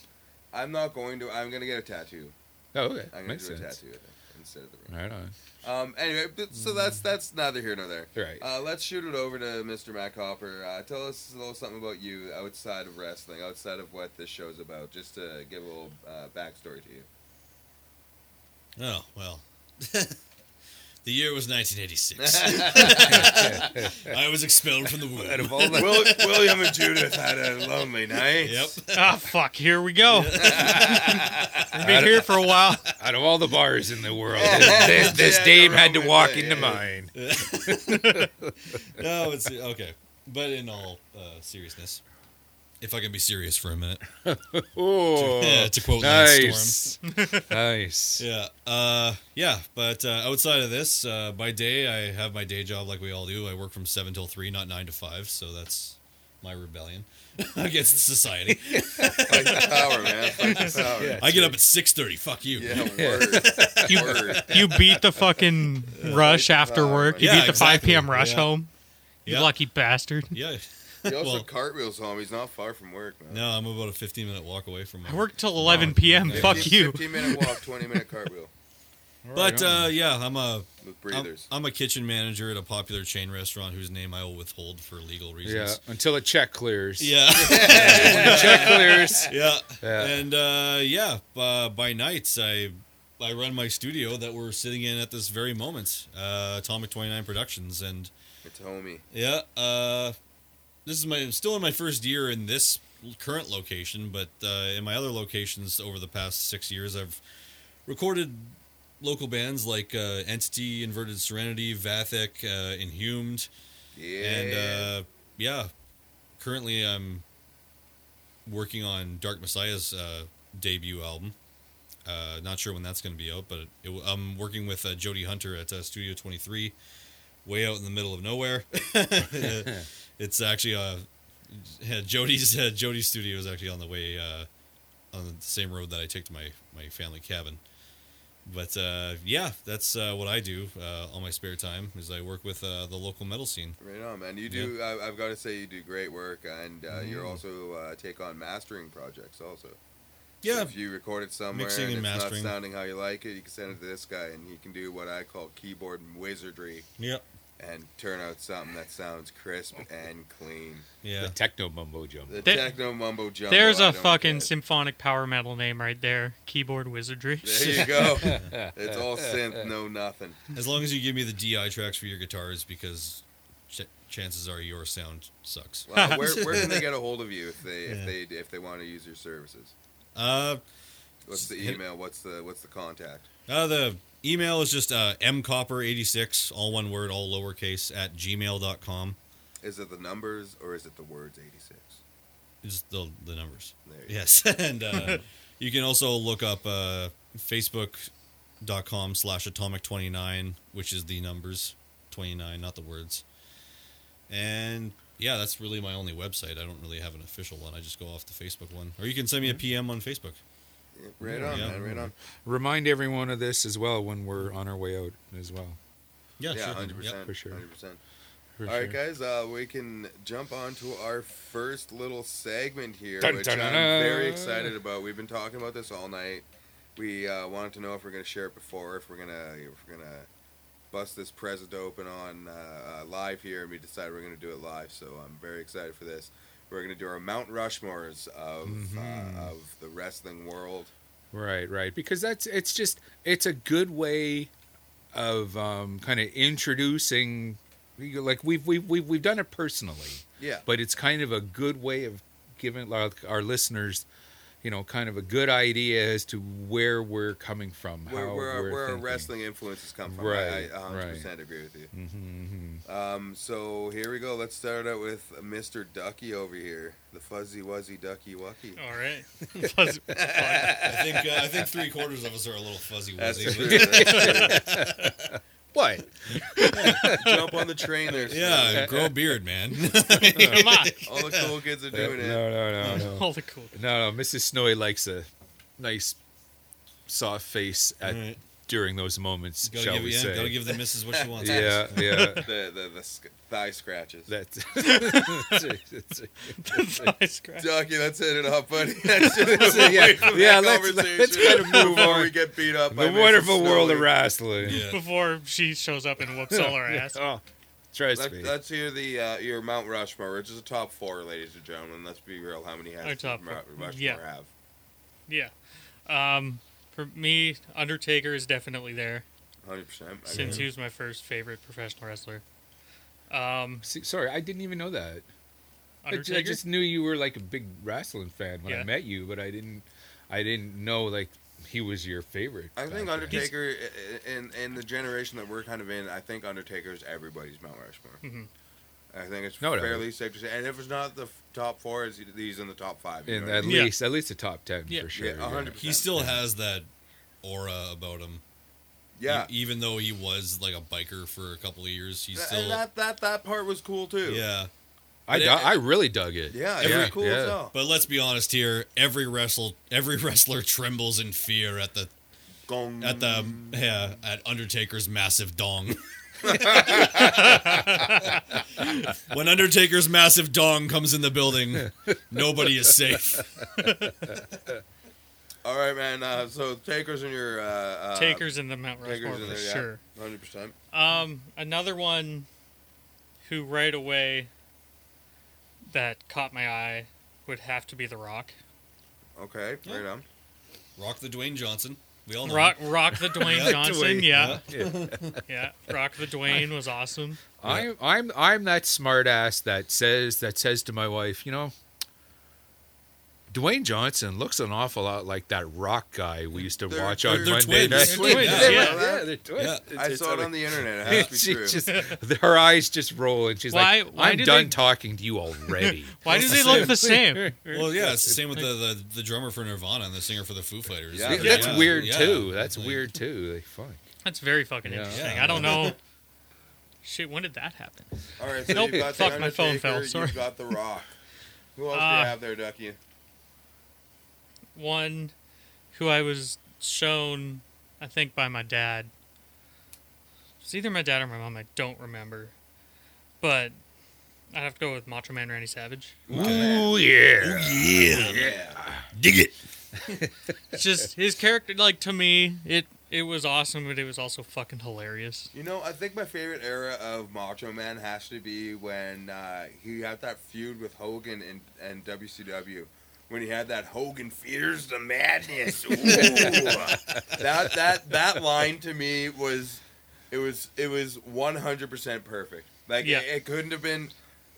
I'm not going to. I'm gonna get a tattoo. Oh, okay. I'm gonna Makes do a sense. tattoo instead of the ring. Right on. Um. Anyway, but, so that's that's neither here nor there. Right. Uh, let's shoot it over to Mr. Matt Copper. Uh, tell us a little something about you outside of wrestling, outside of what this show's about, just to give a little uh, backstory to you. Oh well. the year was 1986. I was expelled from the Out of all the Will, William and Judith had a lonely night. Yep. Ah, fuck. Here we go. We've been here for a while. out of all the bars in the world, this, this Yeah, dame had to Roman walk thing, into yeah. mine. No, it's okay. But in all uh, seriousness, if I can be serious for a minute, Oh, yeah, to quote Lance nice, nice. Yeah, uh, yeah. But uh, outside of this, uh, by day I have my day job like we all do. I work from seven till three, not nine to five. So that's my rebellion against society. Fight the power, man. Fight the power. Yeah. I get up at six thirty. Fuck you. Yeah, word. You, word. you beat the fucking rush after work. You Yeah, beat the 5 p.m. rush Yeah. home. You Yeah. lucky bastard. Yeah. He also Well- cartwheels home. He's not far from work, man. No, I'm about a 15 minute walk away from. I work till 11 p.m. Yeah. Fuck 15 you. 15 minute walk, 20 minute cartwheel But uh, yeah, I'm a with I'm, breathers. I'm a kitchen manager at a popular chain restaurant whose name I will withhold for legal reasons. Yeah, reasons. until a check clears. Yeah. When the check clears. yeah. Yeah. And uh, yeah, uh, by nights I I run my studio that we're sitting in at this very moment, uh, Atomic 29 Productions, and it's homie. yeah, uh, this is my still in my first year in this current location, but uh, in my other locations over the past six years, I've recorded local bands like uh, Entity, Inverted Serenity, Vathic, uh, Inhumed, Yeah. and uh, yeah, currently I'm working on Dark Messiah's uh, debut album. Uh, not sure when that's going to be out, but it, it, I'm working with uh, Jody Hunter at uh, Studio 23, way out in the middle of nowhere. it's actually uh, Jody's uh, Jody's studio is actually on the way uh, on the same road that I take to my my family cabin. But uh, yeah, that's uh, what I do uh, on my spare time. Is I work with uh, the local metal scene. Right on, man. You do. I, I've got to say, you do great work, and uh, you're Mm. also uh, take on mastering projects also. So Yeah, if you record it somewhere Mixing and, and it's mastering. not sounding how you like it, you can send it to this guy, and he can do what I call keyboard wizardry yeah, and turn out something that sounds crisp and clean. yeah. The techno mumbo jumbo. The There- techno mumbo jumbo. There's a fucking get. symphonic power metal name right there. Keyboard wizardry. There you go. it's all synth, no nothing. As long as you give me the DI tracks for your guitars, because ch- chances are your sound sucks. Well, where, where can they get a hold of you if they Yeah. if they if they want to use your services? Uh, What's the email? What's the what's the contact? uh the email is just uh, mcopper86, all one word, all lowercase, at gmail.com. Is it the numbers or is it the words eighty six? Just the, the numbers. Yes. and uh, you can also look up uh, facebook.com slash atomic29, which is the numbers 29, not the words. And yeah, that's really my only website. I don't really have an official one. I just go off the Facebook one. Or you can send me a PM on Facebook. Yeah, Right on, Yeah. man. Right on. Remind everyone of this as well when we're on our way out as well. Yeah, Yeah, hundred Yep. percent, for sure. hundred percent. For All right, sure. guys, uh, we can jump on to our first little segment here, Dun, which dun, I'm dun, very excited about. We've been talking about this all night. We uh, wanted to know if we're going to share it before, if we're gonna if we're gonna bust this present open on uh, uh, live here, and we decided we're going to do it live. So I'm very excited for this. We're going to do our Mount Rushmores of Mhm. uh, of the wrestling world. Right, right. Because that's it's just it's a good way of um, kind of introducing like we've we've we've we've done it personally, Yeah, but it's kind of a good way of giving like, our listeners, you know, kind of a good idea as to where we're coming from, where how where, our, we're where our wrestling influences come from. Right, I, I 100% right. agree with you. Mhm, mhm. Um, so here we go. Let's start out with Mr. Ducky over here, the fuzzy wuzzy ducky wucky. All right. Fuzz- fuck. I think uh, I think three quarters of us are a little fuzzy That's wuzzy. true. That's true. What? Jump on the train there. Yeah, grow a beard, man. Come on. All the cool kids are No, doing it. no, no, no. no. All the cool. No, no. Mrs. Snowy likes a nice soft face at Alright. During those moments, Gotta shall give, we yeah, say? gotta give the missus what she wants. yeah, yeah. the the, the sc- thigh scratches. That's, I scratch. Ducky, let's hit it up, buddy. Let's just move Yeah, yeah, let's- let's kind of move before on. we get beat up. by the Mrs. wonderful world of Snowy. wrestling. Yeah. Before she shows up and whoops all our ass. Oh, trust Let's, me. let's hear the uh, your Mount Rushmore, which is a top four, ladies and gentlemen. Let's be real. How many Our has top Mount four. Rushmore Yeah. have? Yeah. Um, for me, Undertaker is definitely there Hundred percent. since he was my first favorite professional wrestler. Um, See, sorry, I didn't even know that. I Undertaker. I just knew you were like a big wrestling fan when I met you, but I didn't, I didn't know like he was your favorite. I think. Undertaker, i- i- in in the generation that we're kind of in, I think Undertaker is everybody's Mount Rushmore. Mhm. I think it's No doubt. fairly safe to say. And if it's not the f- top four, it's he's in the top five. in know what I at mean? Yeah. least at least the top ten Yeah. for sure. Yeah, a hundred He still has that aura about him. yeah. E- even though he was like a biker for a couple of years, he's still. and that, that that part was cool too. yeah. I, it- I really dug it. Yeah, Every- it was cool yeah. as hell. But let's be honest here. Every wrestle, every wrestler trembles in fear at the Gong. at the yeah at Undertaker's massive dong. when Undertaker's massive dong comes in the building, nobody is safe. All right, man. Uh, so takers in your uh, uh, Takers in the Mount Rushmore for there, sure. Hundred percent. Um, another one who right away that caught my eye would have to be The Rock. Okay, right on. Rock the Dwayne Johnson. We all know. Rock, Rock the Dwayne Yeah, Johnson. Dwayne, Yeah, Yeah. yeah. Rock the Dwayne was awesome. I'm I'm I'm that smart ass that says that says to my wife, you know, Dwayne Johnson looks an awful lot like that rock guy we used to They're- watch on they're Monday twins. night. They're twins, yeah. yeah, they're twins. Yeah. It's- I it's saw it like- on the internet. It has to be true. just her eyes just roll and she's Why- like, why "I'm do done they- talking to you already." Why do they look the same? Well, yeah, it's the same with the, the, the drummer for Nirvana and the singer for the Foo Fighters. Yeah, That's Yeah. weird Yeah. too. That's Like, weird too. Like, fuck. That's very fucking Yeah. interesting. Yeah. I don't know. Shit, when did that happen? All right, so Nope. you've got Fuck, my phone fell, sorry. You've got the Rock. Who else do Uh, you have there, Ducky? One who I was shown, I think, by my dad. It's either my dad or my mom. I don't remember, but I'd have to go with Macho Man Randy Savage. Ooh yeah. Yeah. yeah. Dig it. It's just his character, like to me, it it was awesome, but it was also fucking hilarious. You know, I think my favorite era of Macho Man has to be when uh, he had that feud with Hogan and, and WCW. When he had that Hogan fears the madness. Ooh. that that that line to me was it was it was one hundred percent perfect. Like Yeah. it, it couldn't have been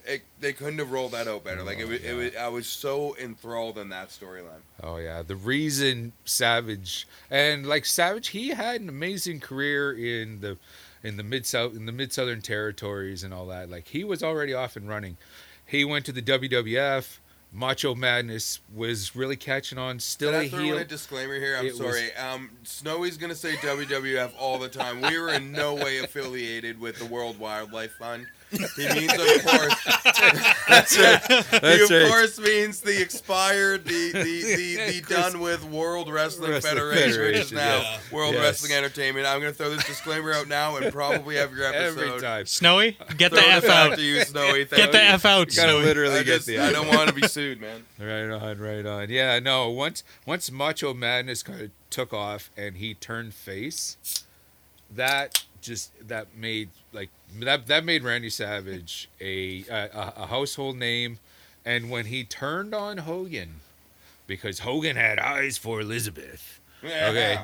it, they couldn't have rolled that out better. Like it oh, was, it was I was so enthralled in that storyline. Oh yeah, the reason Savage and like Savage, he had an amazing career in the in the mid south in the mid southern territories and all that. Like he was already off and running. He went to the WWF. Macho Madness was really catching on. Still Can I throw heel. in a disclaimer here? I'm It was- sorry. Um, Snowy's gonna say WWF all the time. We were in no way affiliated with the World Wildlife Fund. He means, of course, That's right. he of right. course means the expired, the the the, the done with World Wrestling, Wrestling Federation, which is now yeah. World Yes. Wrestling Entertainment. I'm gonna throw this disclaimer out now and probably have your episode. Every time. Snowy, get the f out out. to you, Snowy. Get the you. f out, You gotta Snowy. literally I, get just, the. I don't want to be sued, man. Right on, right on. Yeah, no. Once once Macho Madness kind of took off and he turned face, that just that made like that that made Randy Savage a a, a household name, and when he turned on Hogan, because Hogan had eyes for Elizabeth. Okay.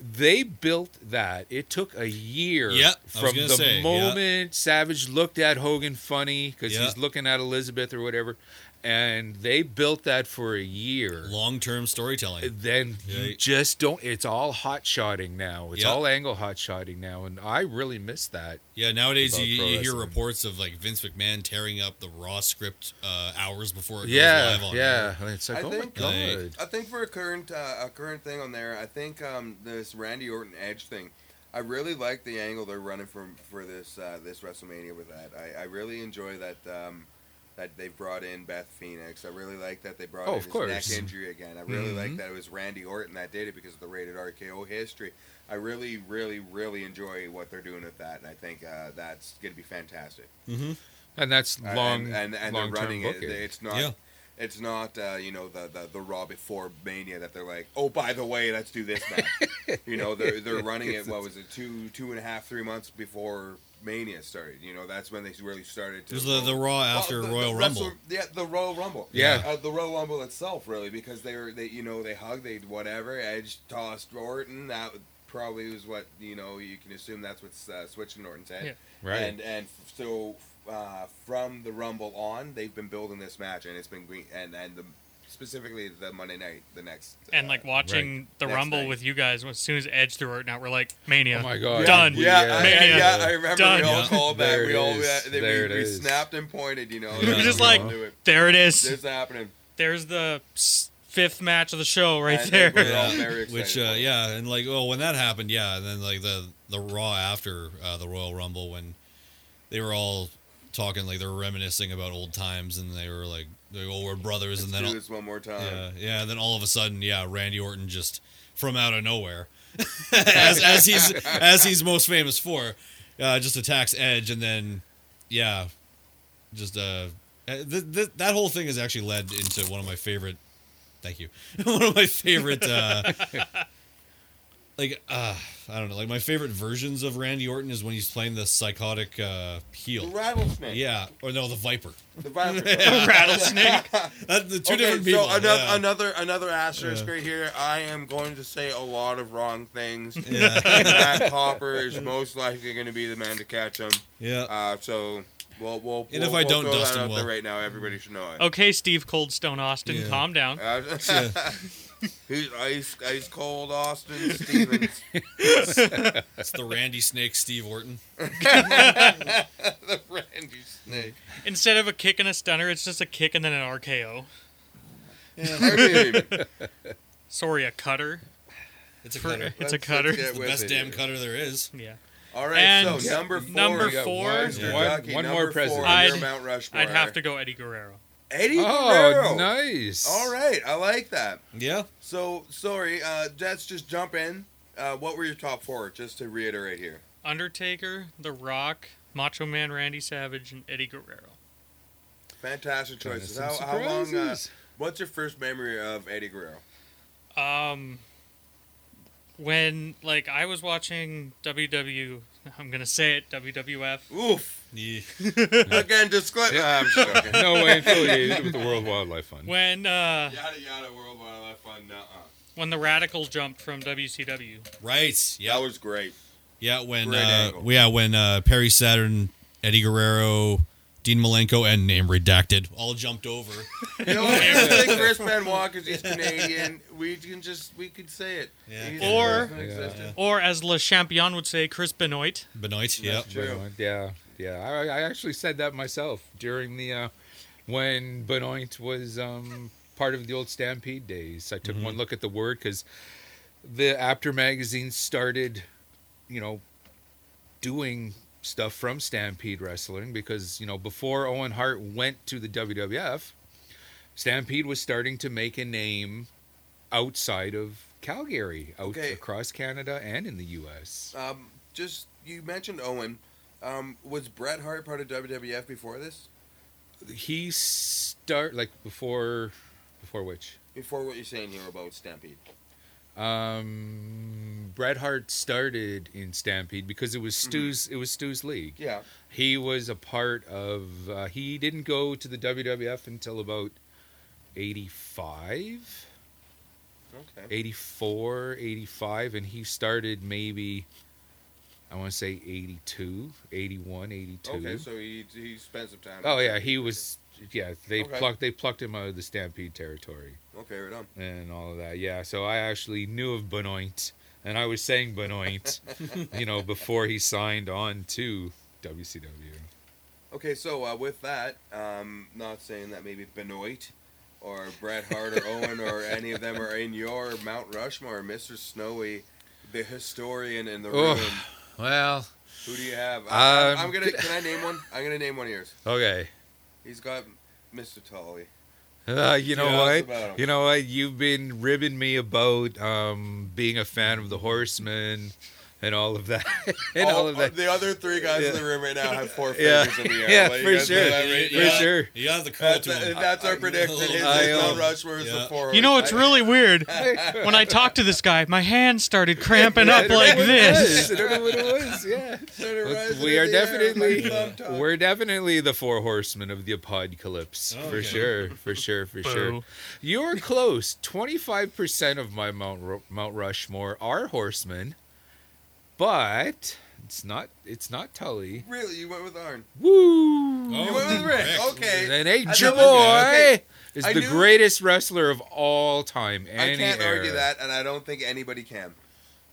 They built that. It took a year Yeah, was from the say, yeah. moment Savage looked at Hogan funny because Yeah. he's looking at Elizabeth or whatever, and they built that for a year. Long term storytelling. Then Yeah. you just don't. It's all hot shotting now. It's Yeah. all angle hot shotting now, and I really miss that. Yeah, nowadays you, you hear reports of like Vince McMahon tearing up the Raw script uh, hours before it goes Yeah, live on yeah. air. It's like, I oh think- my Like- god. I think for a current uh, a current thing on there, I think um, this Randy Orton Edge thing, I really like the angle they're running from for this uh, this WrestleMania with that. I, I really enjoy that um, that they've brought in Beth Phoenix. I really like that they brought Oh, in his course. neck injury again. I really like Mhm. that it was Randy Orton that did it because of the rated RKO history. I really, really, really enjoy what they're doing with that, and I think uh, that's going to be fantastic. Mm-hmm. And that's Uh, long, and, and, and they're running it. It's not. Yeah. It's not, uh, you know, the, the the Raw before Mania that they're like, oh, by the way, let's do this match. you know, they're they're running it. What was it, two two and a half, three months before Mania started? You know, that's when they really started to. It was the, the Raw after Well, the- Royal the Rumble. Wrestle- yeah, the Royal Rumble. Yeah. uh, the Royal Rumble itself, really, because they were they you know they hugged, they whatever. Edge tossed Orton. That probably was what you know. You can assume that's what's uh, switching Orton's head. Yeah. right. And and so uh, from the Rumble on, they've been building this match, and it's been great. And and the specifically the Monday night, the next. And uh, like watching the Next Rumble night. with you guys, as soon as Edge threw it out, we're like Mania. oh my god. Done. We, Yeah, uh, I, Mania. yeah, I remember Done. we all called back. There We all is. uh, they, we, we snapped and pointed. You know, We were just like- knew it. There it is. This happening. There's the fifth match of the show right And there. we're all Yeah, very excited which uh, yeah, and like oh when that happened, yeah, and then like the the Raw after uh, the Royal Rumble when they were all talking like they were reminiscing about old times, and they were like, they oh we're brothers, Let's and then do all, this one more time. yeah, yeah, and then all of a sudden, yeah, Randy Orton just from out of nowhere, as as he's as he's most famous for, uh, just attacks Edge, and then yeah, just uh, th- th- that whole thing has actually led into one of my favorite. Thank you. one of my favorite. Uh, like uh, I don't know, like my favorite versions of Randy Orton is when he's playing the psychotic uh, The heel. rattlesnake. Yeah, or no, the Viper. The viper. Rattlesnake. That, the two okay, different people. so another yeah. another another asterisk Yeah. right here. I am going to say a lot of wrong things. Yeah. And Matt Copper is most likely going to be the man to catch him. yeah. Uh, so we'll we'll. And we'll, if I we'll don't, throw that Dustin out there will. right now. Everybody should know it. Okay, Steve Coldstone Austin, Yeah. calm down. Uh, Yeah. He's ice ice cold Austin Stevens. It's the Randy Snake Steve Orton. the Randy Snake. Instead of a kick and a stunner, it's just a kick and then an RKO. I Sorry, a cutter. It's a For- cutter. It's a let's- cutter. let's get It's the with best it damn here. cutter there is. Yeah. All right, And so number four. number We got four. one- Mr. one- Ducky, one number more president. Four, on your I'd- Mount Rushmore. I'd have to go Eddie Guerrero. Eddie Oh, Guerrero. nice. All right, I like that. Yeah. So sorry, uh, let's just jump in. Uh, what were your top four? Just to reiterate here. Undertaker, The Rock, Macho Man Randy Savage, and Eddie Guerrero. Fantastic choices. How, how long? Uh, surprises. what's your first memory of Eddie Guerrero? Um, when like I was watching WW, I'm gonna say it WWF. Oof. Yeah. Again, disclaimer. Yeah, I'm just joking. no way affiliated with the World Wildlife Fund. When uh, Yada yada, World Wildlife Fund. Nuh-uh. when the Radicalz jumped from WCW. Right. Yeah. That was great. Yeah. When Great uh, angle. yeah when uh, Perry Saturn, Eddie Guerrero, Dean Malenko, and name redacted all jumped over. You know, I think Chris Benoit because he's Canadian. We can just we could say it. Yeah. He's- Or- he's non-existent. Or as Le Champion would say, Chris Benoit. Benoit. Yeah. True. Benoit, yeah, yeah. I, I actually said that myself during the uh, when Benoit was um, part of the old Stampede days. I took Mhm. one look at the word because the After magazine started, you know, doing stuff from Stampede Wrestling because you know before Owen Hart went to the WWF, Stampede was starting to make a name outside of Calgary, out Okay. across Canada and in the U.S. Um, just you mentioned Owen. Um, was Bret Hart part of WWF before this? he start like before before which Before what you're saying here about Stampede? um Bret Hart started in Stampede because it was Mm-hmm. Stu's it was Stu's league. Yeah. He was a part of uh, he didn't go to the WWF until about 85, Okay. 84, 85 and he started maybe I want to say 82, 81, 82. Okay, so he he spent some time. oh yeah, he was yeah, they Okay. plucked they plucked him out of the Stampede territory. Okay, right on. and all of that. Yeah, so I actually knew of Benoit, and I was saying Benoit, you know, before he signed on to WCW. Okay, so uh, with that, um, not saying that maybe Benoit or Bret Hart or Owen or any of them are in your Mount Rushmore, Mr. Snowy, the historian in the Oh. Well, Who do you have? I, Um, I'm gonna. Can I name one? I'm gonna name one of yours. okay. He's got. Mr. Tully. Uh, you know Yeah, what? that's about 'em. You know what? You've been ribbing me about um, being a fan of the Horsemen and all of that, and all, of that. The other three guys in the room right now have four Yeah. fingers in the air. Yeah, Let for sure. that right For now. Yeah. sure. You got the curl That's, to him. that's our prediction. His I, is Mount Rushmore is the yeah. four. You know, it's really weird. When I talked to this guy, my hands started cramping up like this. I don't know what it was. Yeah. Started rising we are definitely my thumb top. we're definitely the four horsemen of the apocalypse for Okay. sure for sure for sure you're close 25% of my mount mount rushmore are horsemen but it's not it's not tully Really, you went with Arn. woo Oh, You went with Ric. Ric. Okay. and hey I your boy okay. is I the knew- greatest wrestler of all time I can't era. argue that, and I don't think anybody can.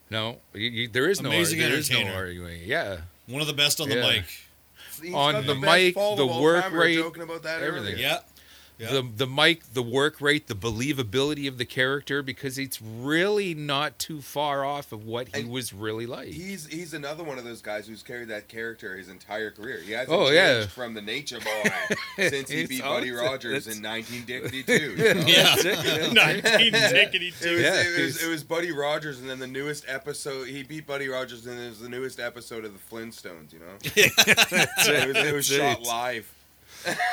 no you, you- there is no Amazing ar- there is no arguing yeah One of the best on the Yeah. mic. He's On got the mic, fall the of work time. We were rate, joking about that everything. earlier. Yeah. Yeah. the the mic, the work rate, the believability of the character because it's really not too far off of what he And was really like. He's he's another one of those guys who's carried that character his entire career. He hasn't Oh, changed yeah. from the Nature Boy since he beat Buddy. Rogers in 1952. you know? Yeah. That's it, that's it. 1982. It was, Yeah, it, was, it was Buddy Rogers, and then the newest episode. He beat Buddy Rogers, and it was the newest episode of the Flintstones. You know, it was, it was shot live.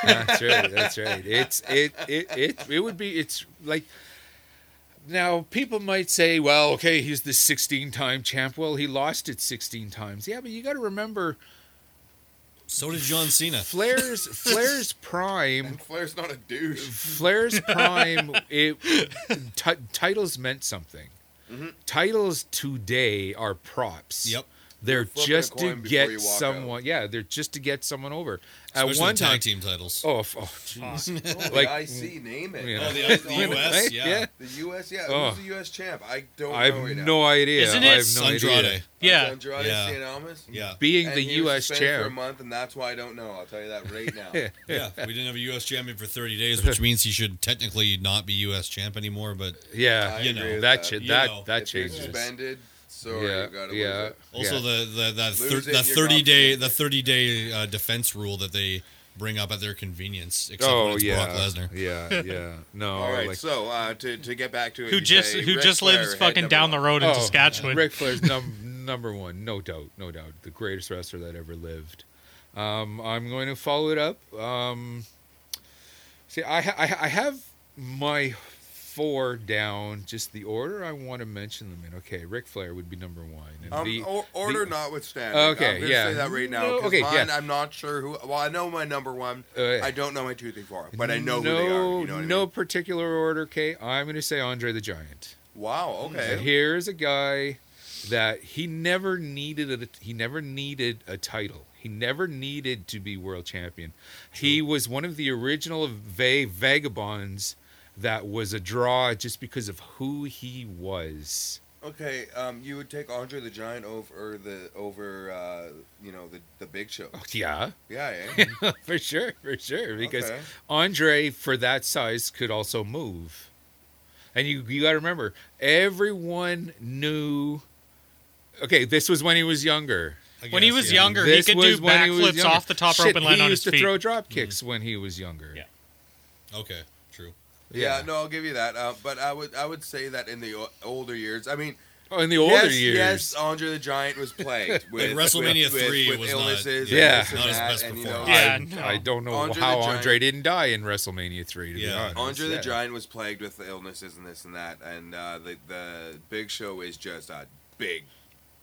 That's right. That's right. It's it it it it would be it's like now people might say, well, okay, he's the 16-time champ. Well, he lost it 16 times. Yeah, but you got to remember So did John Cena. Flair's Flair's prime And Flair's not a douche. Flair's prime, it t- titles meant something. Mhm. Titles today are props. Yep. They're flipping just to get you walk someone. Yeah, they're just to get someone over. Especially At one the tag time, team titles. oh, oh, jeez. Oh, Like- the IC, name it. Yeah. Oh, the, the US, yeah. Yeah. The US, yeah. Oh. Who's the US champ? I don't I know right have now. no idea. Isn't I it have no Andrade. idea. Yeah. Andrade Yeah. Cien Almas? Yeah. Being And the he U.S. suspended for a month, and that's why I don't know. I'll tell you that right now. Yeah. We didn't have a U.S. champion for 30 days, which means he should technically not be U.S. champ anymore. But Yeah, I You agree know, with that that. should that that changes. suspended, sorry, Yeah, you gotta yeah. lose it. also Yeah. the the that thir- it the 30 day the 30 day uh, defense rule that they bring up at their convenience, except Oh when it's yeah, Brock Lesnar. yeah, yeah. No, All right, like so uh, to, to get back to it, Who just say who Ric just Flair, lives fucking number down the road in Oh, Saskatchewan. Ric Flair's num- number one, no doubt, no doubt, the greatest wrestler that ever lived. Um, I'm going to follow it up. Um, see, I, ha- I ha- I have my four down, just the order I want to mention them in. Okay, Ric Flair would be number one. And Um, the- or, order the- notwithstanding. Okay, I'm gonna yeah. say that right now. No, okay, mine, yeah. I'm not sure who. Well, I know my number one. Uh, I don't know my two, three, four, but I know no, who they are. You know I no mean? particular order. Okay, I'm going to say Andre the Giant. Wow. And Okay. here's a guy that he never needed a he never needed a title. He never needed to be world champion. He was one of the original va- vagabonds that was a draw just because of who he was. Okay. Um, you would take Andre the Giant over the over uh, you know the the Big Show. Oh, yeah, Yeah. eh? for sure, for sure. Because Okay. Andre, for that size, could also move. And you you got to remember, everyone knew. Okay, this was when he was younger. I When he was yeah. younger, he could do when he was backflips off the top Shit, rope and land he on his feet. He used to throw drop kicks when he was younger. Yeah. Okay, true. Yeah. No, I'll give you that. Uh, but I would I would say that in the o- older years, I mean, Oh, in the older yes, years. yes, Andre the Giant was plagued with WrestleMania with, 3 with, was with not- illnesses. yeah, and this not his best and, you know. Yeah, I, no. I don't know Andre how Giant- Andre didn't die in WrestleMania three. To be Yeah. honest, Andre yeah. the Giant was plagued with illnesses and this and that, and uh, the the Big Show is just a big,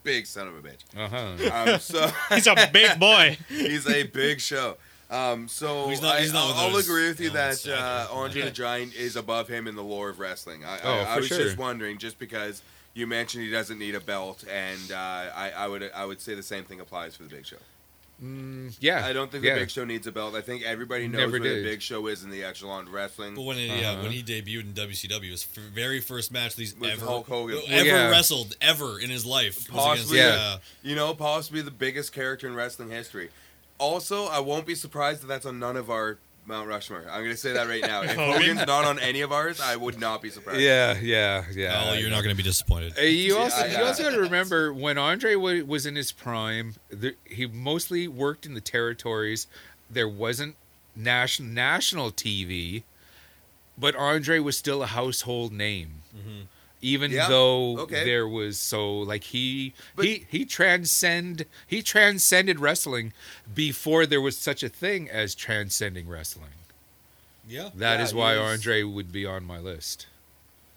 big son of a bitch. Uh-huh. Um, so He's a big boy. he's a big show. Um, so He's not- I, not I'll, I'll agree with you elements, that uh. Andre Yeah. the Giant is above him in the lore of wrestling. I, Oh, I, I for was sure. just wondering, just because you mentioned he doesn't need a belt, and uh, I, I would I would say the same thing applies for the Big Show. Mm, yeah, I don't think yeah. the Big Show needs a belt. I think everybody knows Never where did. the Big Show is in the echelon of wrestling. But when it, yeah, Uh-huh. when he debuted in WCW, his f- very first match he's With ever Hulk Hogan. ever Yeah. wrestled ever in his life was Possibly, against, Yeah. uh, You know, possibly the biggest character in wrestling history. Also, I won't be surprised that that's on none of our Mount Rushmore. I'm going to say that right now. If Hogan? Hogan's not on any of ours, I would not be surprised. Yeah, yeah, yeah. oh, you're not going to be disappointed. Uh, You also, I- you also got to remember when Andre wa- was in his prime, the, he mostly worked in the territories. There wasn't national national TV, but Andre was still a household name. Even Yeah, though okay. there was so like he But- he he transcend he transcended wrestling before there was such a thing as transcending wrestling. Yeah. That Yeah, is why was- Andre would be on my list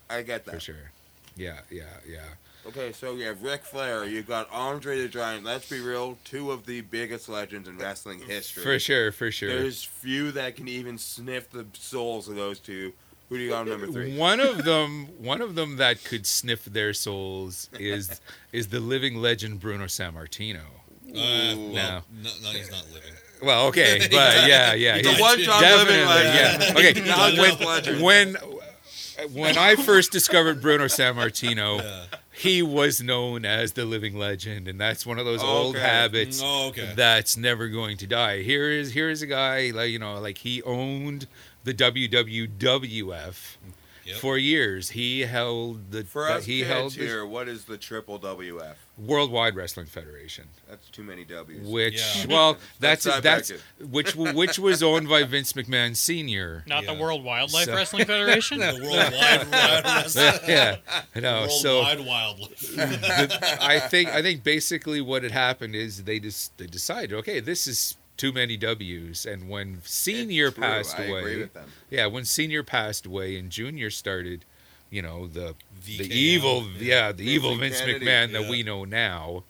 I get that for sure. Yeah, yeah, yeah. Okay, so you have Ric Flair, you've got Andre the Giant. Let's be real, two of the biggest legends in wrestling history. For sure, for sure. There's few that can even sniff the souls of those two. Who do you got on number three? One of them, one of them that could sniff their souls is is the living legend Bruno Sammartino. Uh, well, No. no, no, he's not living. Well, okay, but yeah, yeah, The yeah. one time living Definitely, legend. yeah. Not Okay, legend. when when when I first discovered Bruno Sammartino, Yeah. he was known as the living legend, and that's one of those old habits Oh, okay. that's never going to die. Here is here is a guy like you know like he owned the WWWF Yep. for years. He held the For us he kids held the here, what is the Triple WF? Worldwide Wrestling Federation, That's too many W's. which Yeah. well that's That's that's, not which which was owned by Vince McMahon Senior. Not the World Wildlife So- Wrestling Federation. The worldwide wild wrestling. yeah, no. So Worldwide wildlife. the, I think I think basically what had happened is they just they decided okay this is too many W's and when Senior It's passed I away agree with them. yeah when Senior passed away and Junior started you know the the evil yeah. yeah, the Vince evil Vince Kennedy, McMahon that yeah. we know now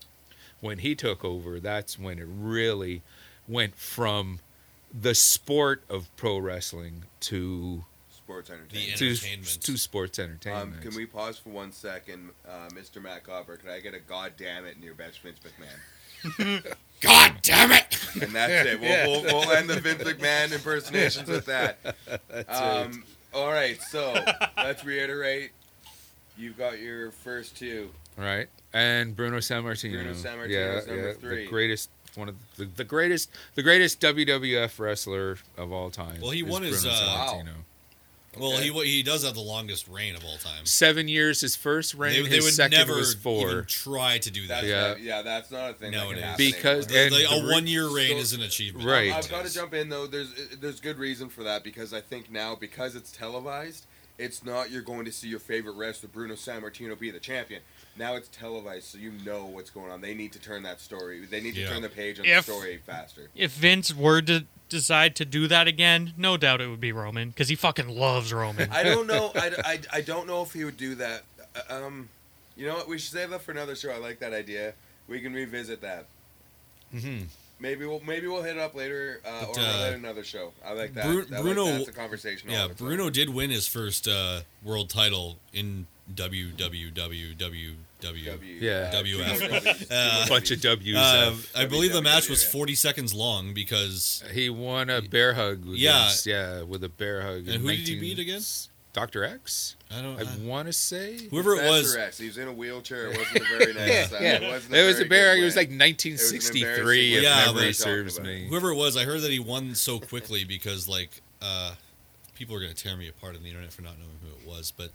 when he took over that's when it really went from the sport of pro wrestling to Sports The entertainment. to, to sports entertainment Um, can we pause for one second, uh, Mr. Matt Copper? Could I get a goddamn it in your best Vince McMahon? God damn it And that's it. We'll, Yeah. we'll, we'll end the Vince McMahon impersonations with that. Um, all right, so let's reiterate. You've got your first two. Right. And Bruno Sammartino. Bruno Sammartino yeah, is number yeah, three. The greatest one of the, the greatest the greatest WWF wrestler of all time. Well, he is won his, Bruno uh, Sammartino. Well, he he does have the longest reign of all time. Seven years his first reign, They, they his would second never was four. even try to do that. That's Yeah. not- yeah, that's not a thing. No, that can it is. happen Because- The- the- the a one year reign so- is an achievement. Right. I've got to jump in though. There's there's good reason for that because I think now because it's televised, it's not you're going to see your favorite wrestler Bruno Sammartino be the champion. Now it's televised, so you know what's going on. They need to turn that story. They need to Yeah. turn the page on If- the story faster. If Vince were to decide to do that again, no doubt it would be Roman because he fucking loves Roman. I don't know. I, I, I don't know if he would do that. Uh, Um, you know what? We should save that for another show. I like that idea. We can revisit that. hmm Maybe we'll maybe we'll hit it up later, uh, But, or we'll uh, hit another show. I like that. Bru- I like that's a conversation. Yeah, on its own. Bruno did win his first uh, world title in WWWWW. W, Yeah. uh, WF. Too much W's. Uh, bunch of W's. Uh, uh, I believe the match was 40 seconds long because he won a bear hug. Yeah. against- yeah, with a bear hug. And in who did he beat again? Doctor X. I don't. I I, want to say. whoever it was, Professor X. He was in a wheelchair. It wasn't a very nice. uh, yeah, It, wasn't it was a bear. It was like 1963, if Yeah, memory serves me. whoever it was, I heard that he won so quickly because like uh, people are gonna tear me apart on the internet for not knowing who it was, but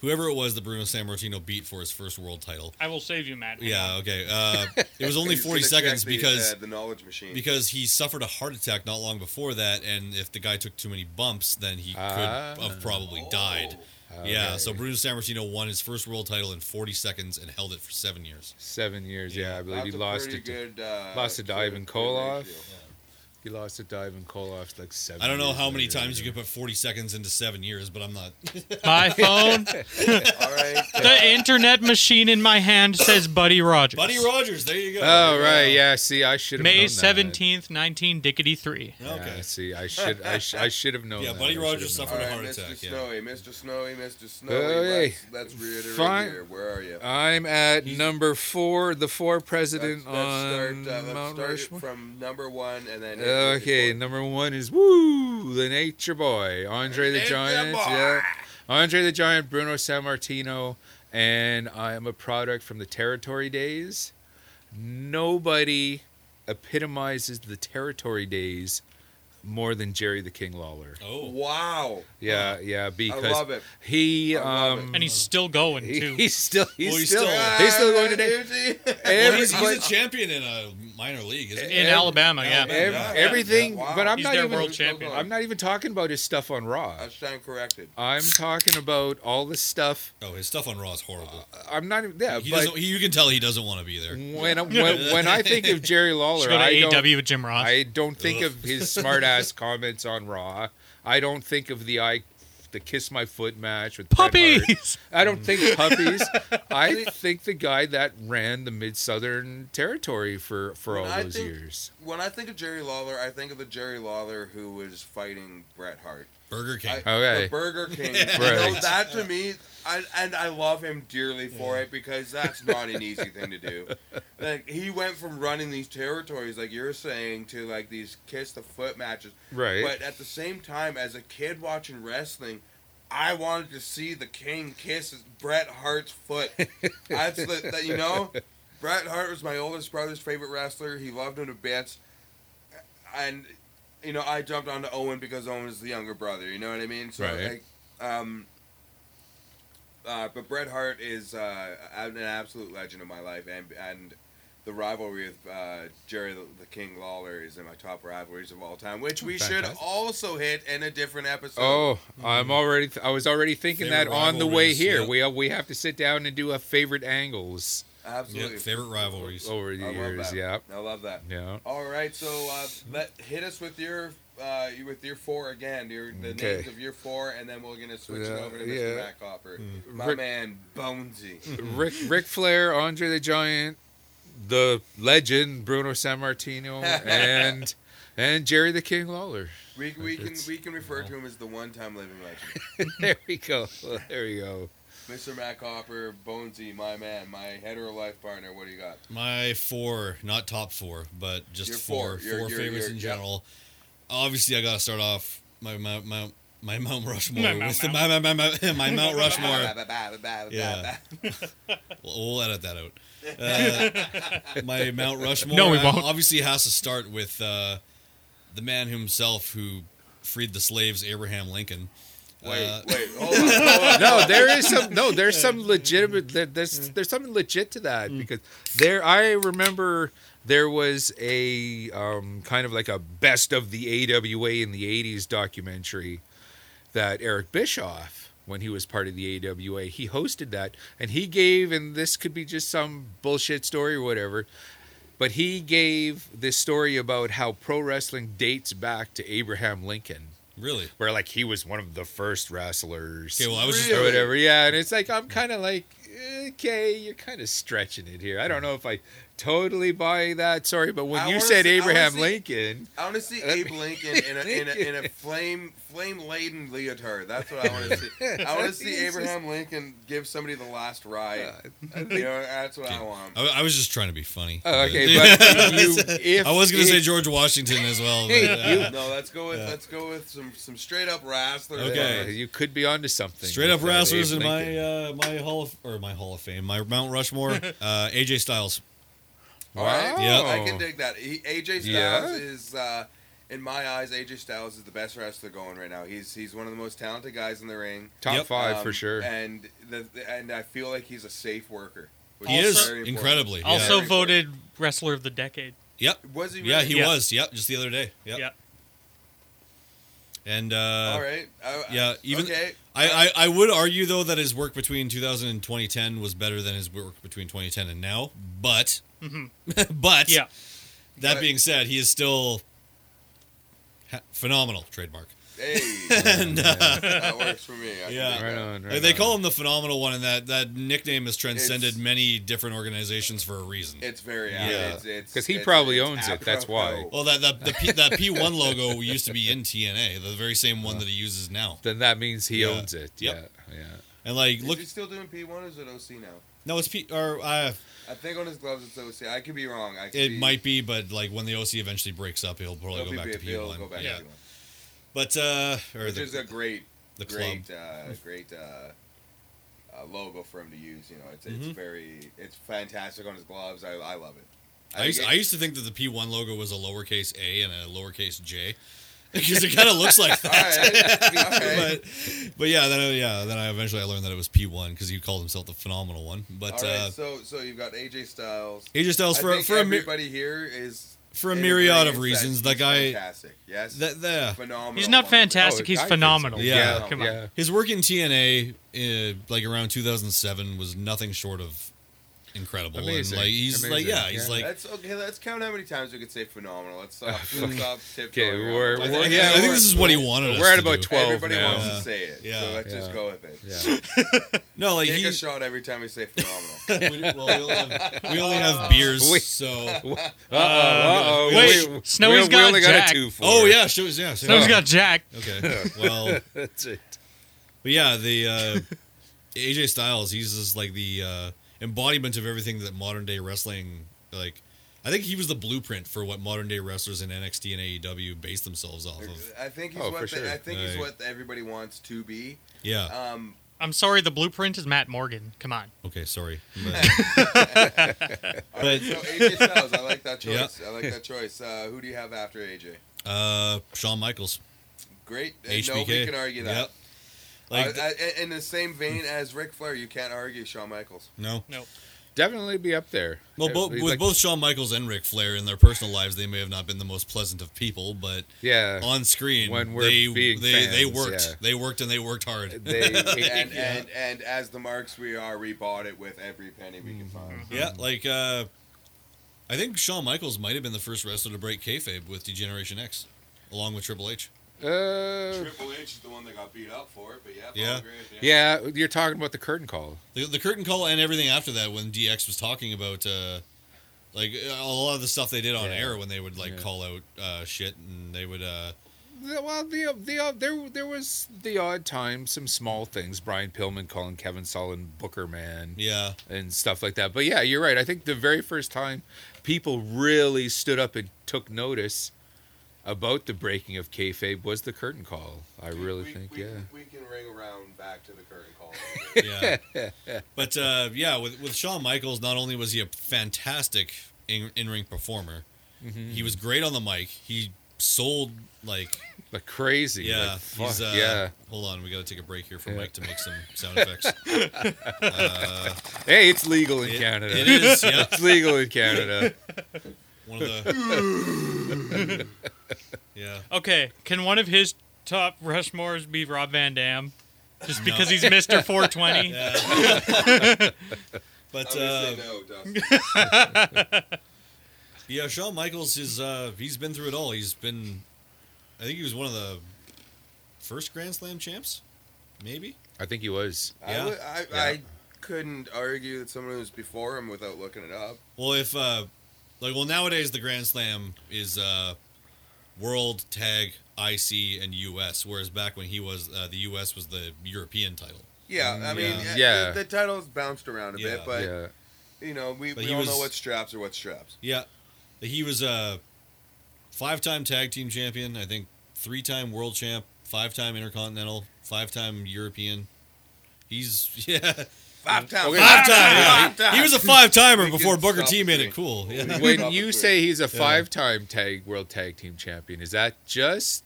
whoever it was that Bruno Sammartino beat for his first world title. I will save you, Matt. Yeah, okay. Uh, it was only 40 seconds the, because uh, the knowledge machine. because he suffered a heart attack not long before that, and if the guy took too many bumps, then he Ah. could have probably died. Yeah, so Bruno Sammartino won his first world title in 40 seconds and held it for seven years. Seven years, Yeah. yeah, I believe That's he lost pretty it. to- Good, uh, lost it to Ivan good Koloff. ratio. He lost it to Ivan Koloff like seven. I don't know years how many later. times you can put 40 seconds into seven years, but I'm not. My phone, All right. the internet machine in my hand says Buddy Rogers. Buddy Rogers, there you go. Oh right, yeah. See, I should have May known that. seventeenth, nineteen Dickety three. Yeah, Okay. see, I should, I, sh- I should have known. Yeah, that. Buddy I Rogers should have suffered All a right, heart Mr. attack, yeah. Snowy, Mr. Snowy, Mr. Snowy. Hey. let's, let's reiterate Fine. here. Where are you? I'm at number four, the four Let's, president let's on start, uh, let's Mount start it Rushmore. from number one and then. Okay, number one is Woo, the Nature Boy, Andre the Nature Giant. Boy. Yeah, Andre the Giant, Bruno Sammartino, and I am a product from the Territory days. Nobody epitomizes the Territory days more than Jerry the King Lawler. Oh, Wow. Yeah, yeah, because I love it. he I love um And he's still going he- too. he's still he's, Well, he's still, still- he's still going today. today. well, he's, he's a champion in a minor league, isn't In he? Alabama, yeah. Alabama. Ev- Yeah. everything, Wow. but I'm He's not their even. world champion. I'm not even talking about his stuff on Raw. I stand corrected. I'm talking about all the stuff. Oh, his stuff on Raw is horrible. Uh, I'm not. even Yeah, he but doesn't. He, you can tell he doesn't want to be there. when, when when I think of Jerry Lawler, Should go to I don't, AEW with Jim Ross. I don't think Ugh. of his smart ass comments on Raw. I don't think of the I the kiss my foot match with Bret Hart. Puppies. I don't think puppies. I think the guy that ran the mid southern territory for for Well, all I those think- years. When I think of Jerry Lawler, I think of the Jerry Lawler who was fighting Bret Hart. Burger King. I, Okay. The Burger King. Right. You know, that to me, I, and I love him dearly for it because that's not an easy thing to do. Like he went from running these territories, like you're saying, to like these kiss the foot matches. Right. But at the same time, as a kid watching wrestling, I wanted to see the King kiss Bret Hart's foot. That's the that, you know. Bret Hart was my oldest brother's favorite wrestler. He loved him to bits, and you know I jumped onto Owen because Owen was the younger brother. You know what I mean? So Right. like, um, uh, but Bret Hart is uh, an absolute legend of my life, and and the rivalry with uh, Jerry the, the King Lawler is in my top rivalries of all time, which we should also hit in a different episode. Oh, I'm already. I was already thinking that on the way here. yeah. We we have to sit down and do a favorite angles absolutely. Yep, favorite rivalries. over the I years. that. Yeah, I love that. yeah. All right, so uh, let hit us with your uh, with your four again. Your the Okay. names of your four, and then we're gonna switch it over to Mr. yeah. Matt Copper, Mm. my Rick- man Bonesy. Rick Ric Flair, Andre the Giant, the legend Bruno Sammartino, and and Jerry the King Lawler. We, we can we can refer to him as the one-time living legend, there we go. There we go. Mr. Matt Copper, Bonesy, my man, my hetero life partner. What do you got? My four, not top four, but just Your four, four. Your- four your- favorites your- in yep. general. Obviously, I gotta start off my my my, my Mount Rushmore My Mount the, my, my, my, my, my Mount Rushmore. Yeah. Yeah. We'll, we'll edit that out. Uh, my Mount Rushmore. No, we uh, won't. Obviously, has to start with uh, the man himself who freed the slaves, Abraham Lincoln. Wait, Uh, wait, hold on. Hold on. No, there is some. No, there's some legitimate. there- There's there's something legit to that because there. I remember there was a um, kind of like a best of the AWA in the '80s documentary that Eric Bischoff, when he was part of the AWA, he hosted that, and he gave, and this could be just some bullshit story or whatever. But he gave this story about how pro wrestling dates back to Abraham Lincoln, Really? where like he was one of the first wrestlers Okay, well, I was just or whatever. Yeah, and it's like I'm kind of like, eh, okay, you're kind of stretching it here. I don't know if I totally buy that. Sorry, but when I you said see- I wanna Abraham see- Lincoln, I want to see Abe Lincoln in a, in a, in a flame flame laden leotard. That's what I want to see. I want to see It's just- Abraham Lincoln give somebody the last ride. uh, I You know, that's what I want. I, I was just trying to be funny. oh, okay, but you, if I was gonna say George Washington as well. But, uh, No, let's go with Yeah. let's go with some some straight up wrestlers. Okay. uh, you could be onto something. straight up with wrestlers in my uh, my hall of or my Hall of Fame, my Mount Rushmore. uh, AJ Styles. All right, Yep. I can dig that. He, AJ Styles Yeah. is, uh, in my eyes, AJ Styles is the best wrestler going right now. He's he's one of the most talented guys in the ring. top Yep. five for Um, sure. And the, and I feel like he's a safe worker. He Also- is very incredibly. Yeah. Also Very voted wrestler of the decade. Yep. Was he? Yeah, he Yeah. was. Yep. Just the other day. Yep. Yeah. And uh, All right. I- I- yeah, even- okay. I, I, I would argue though that his work between 2000 and 2010 was better than his work between 2010 and now. But, mm-hmm. but Yeah. that But- being said, he is still ha- phenomenal. Trademark. Hey, And, uh, that works for me. I Yeah. right on. Right they on. call him the phenomenal one, and that that nickname has transcended It's- many different organizations for a reason. It's very Yeah. yeah. It's, it's, 'Cause he it's- probably it's owns it, that's why. well, that that the P, that P1 logo used to be in TNA, the very same one that he uses now. Then that means he Yeah. owns it. Yep. Yeah, yeah. And like, Is look, he still doing P1 or is it OC now? no, it's P or uh, I think on his gloves it's OC. I could be wrong. I could it be, might be, but like when the OC eventually breaks up, he'll probably go back to P- it'll P1. go back to P1. But uh, or Which the, is a great, the club. great, uh, great uh, uh, logo for him to use. You know, it's it's Mhm. very, it's fantastic on his gloves. I, I love it. I used, think I used to think that the P1 logo was a lowercase a and a lowercase j. because it kind of looks like that. right. All right. but but yeah, then I, yeah, then I eventually I learned that it was P1 because he called himself the phenomenal one. But All right, uh, so so you've got AJ Styles. AJ Styles I for for everybody here is for a in myriad of reasons. that The he's guy fantastic. Yes, that the phenomenal. He's not fantastic. Oh, he's I think so. phenomenal. Yeah. come on. yeah. his work in TNA uh, like around 2007 was nothing short of incredible. Amazing. And like he's like yeah, he's Yeah. like Let's okay. Let's count how many times we could say phenomenal. Let's stop. let's stop Okay, tiptoeing around. we're- I, Let's- think- yeah, I think this is what he wanted. we're at to about do. 12 Everybody now. wants Yeah. to say it, Yeah. so let's Yeah. just go with it. Yeah. No, like Take he a shot every time we say phenomenal. we, well, we, only have, we only have beers, Wait. so Uh-oh, uh-oh. Wait, We- Snowy's we, got we only got Jack. a two oh yeah, shows yeah. Snow's yeah. got Jack. Okay, well, That's it. but yeah, the uh, AJ Styles, he's just like the uh, embodiment of everything that modern day wrestling like. I think he was the blueprint for what modern day wrestlers in NXT and AEW base themselves off of. I think he's Oh, what for they- sure. I think he's what everybody wants to be. Yeah. Um, I'm sorry, the blueprint is Matt Morgan. Come on. Okay, sorry. But, all right, But- so AJ Styles, I like that Yeah. choice. I like that choice. Uh, who do you have after AJ? uh, Shawn Michaels, Great. Uh, HBK. Nobody can argue that. Yep. Like uh, uh, in the same vein as Ric Flair, you can't argue Shawn Michaels. no. No, definitely be up there. Well, Yeah, both, he's with like- both Shawn Michaels and Ric Flair in their personal lives, they may have not been the most pleasant of people, but Yeah. on screen, When we're they being they, they worked, yeah. they worked, and they worked hard. They, and, Yeah. and and as the marks we are, we bought it with every penny we Mm-hmm. can find. Yeah, like uh, I think Shawn Michaels might have been the first wrestler to break kayfabe with D-Generation X, along with Triple H. uh, Triple H is the one that got beat up for it, but yeah, Yeah. Paul Graves, yeah, you're talking about the curtain call. The, the curtain call and everything after that, when DX was talking about uh, like a lot of the stuff they did on Yeah. air when they would like Yeah. call out uh, shit and they would uh, Well, the the uh, there there was the odd time, some small things. Brian Pillman calling Kevin Sullivan Booker Man yeah and stuff like that. But yeah, you're right. I think the very first time people really stood up and took notice about the breaking of kayfabe was the curtain call. I really we, think, we, yeah. we can ring around back to the curtain call. yeah. but uh, yeah, with with Shawn Michaels, not only was he a fantastic in ring performer, Mm-hmm. he was great on the mic. He sold like Like crazy. yeah, like, fuck, he's uh, yeah. Hold on, we got to take a break here for Yeah. Mike to make some sound effects. uh, Hey, it's legal in it- Canada. it is, yeah. it's legal in Canada. One of the yeah. Okay, can one of his top Rushmores be Rob Van Dam? Just No. because he's Mr. 420? Yeah. but uh, no, yeah, Shawn Michaels is uh, he's been through it all. He's been, I think he was one of the first Grand Slam champs, maybe. I think he was. Yeah. I, Yeah. I couldn't argue that someone was before him without looking it up. Well, if uh, like well nowadays the Grand Slam is uh, World Tag, IC, and US, whereas back when he was uh, the US was the European title. Yeah, I mean, Yeah. yeah, Yeah. The, the title's bounced around a Yeah. bit, but yeah. you know, we, But we all was- know what straps are what straps. Yeah, he was a five-time tag team champion. I think three-time world champ, five-time intercontinental, five-time European. He's yeah, Five times. Okay. five time. Yeah. Five times. He was a five-timer before Booker T made it cool. Yeah. When you say he's a five-time tag world tag team champion, is that just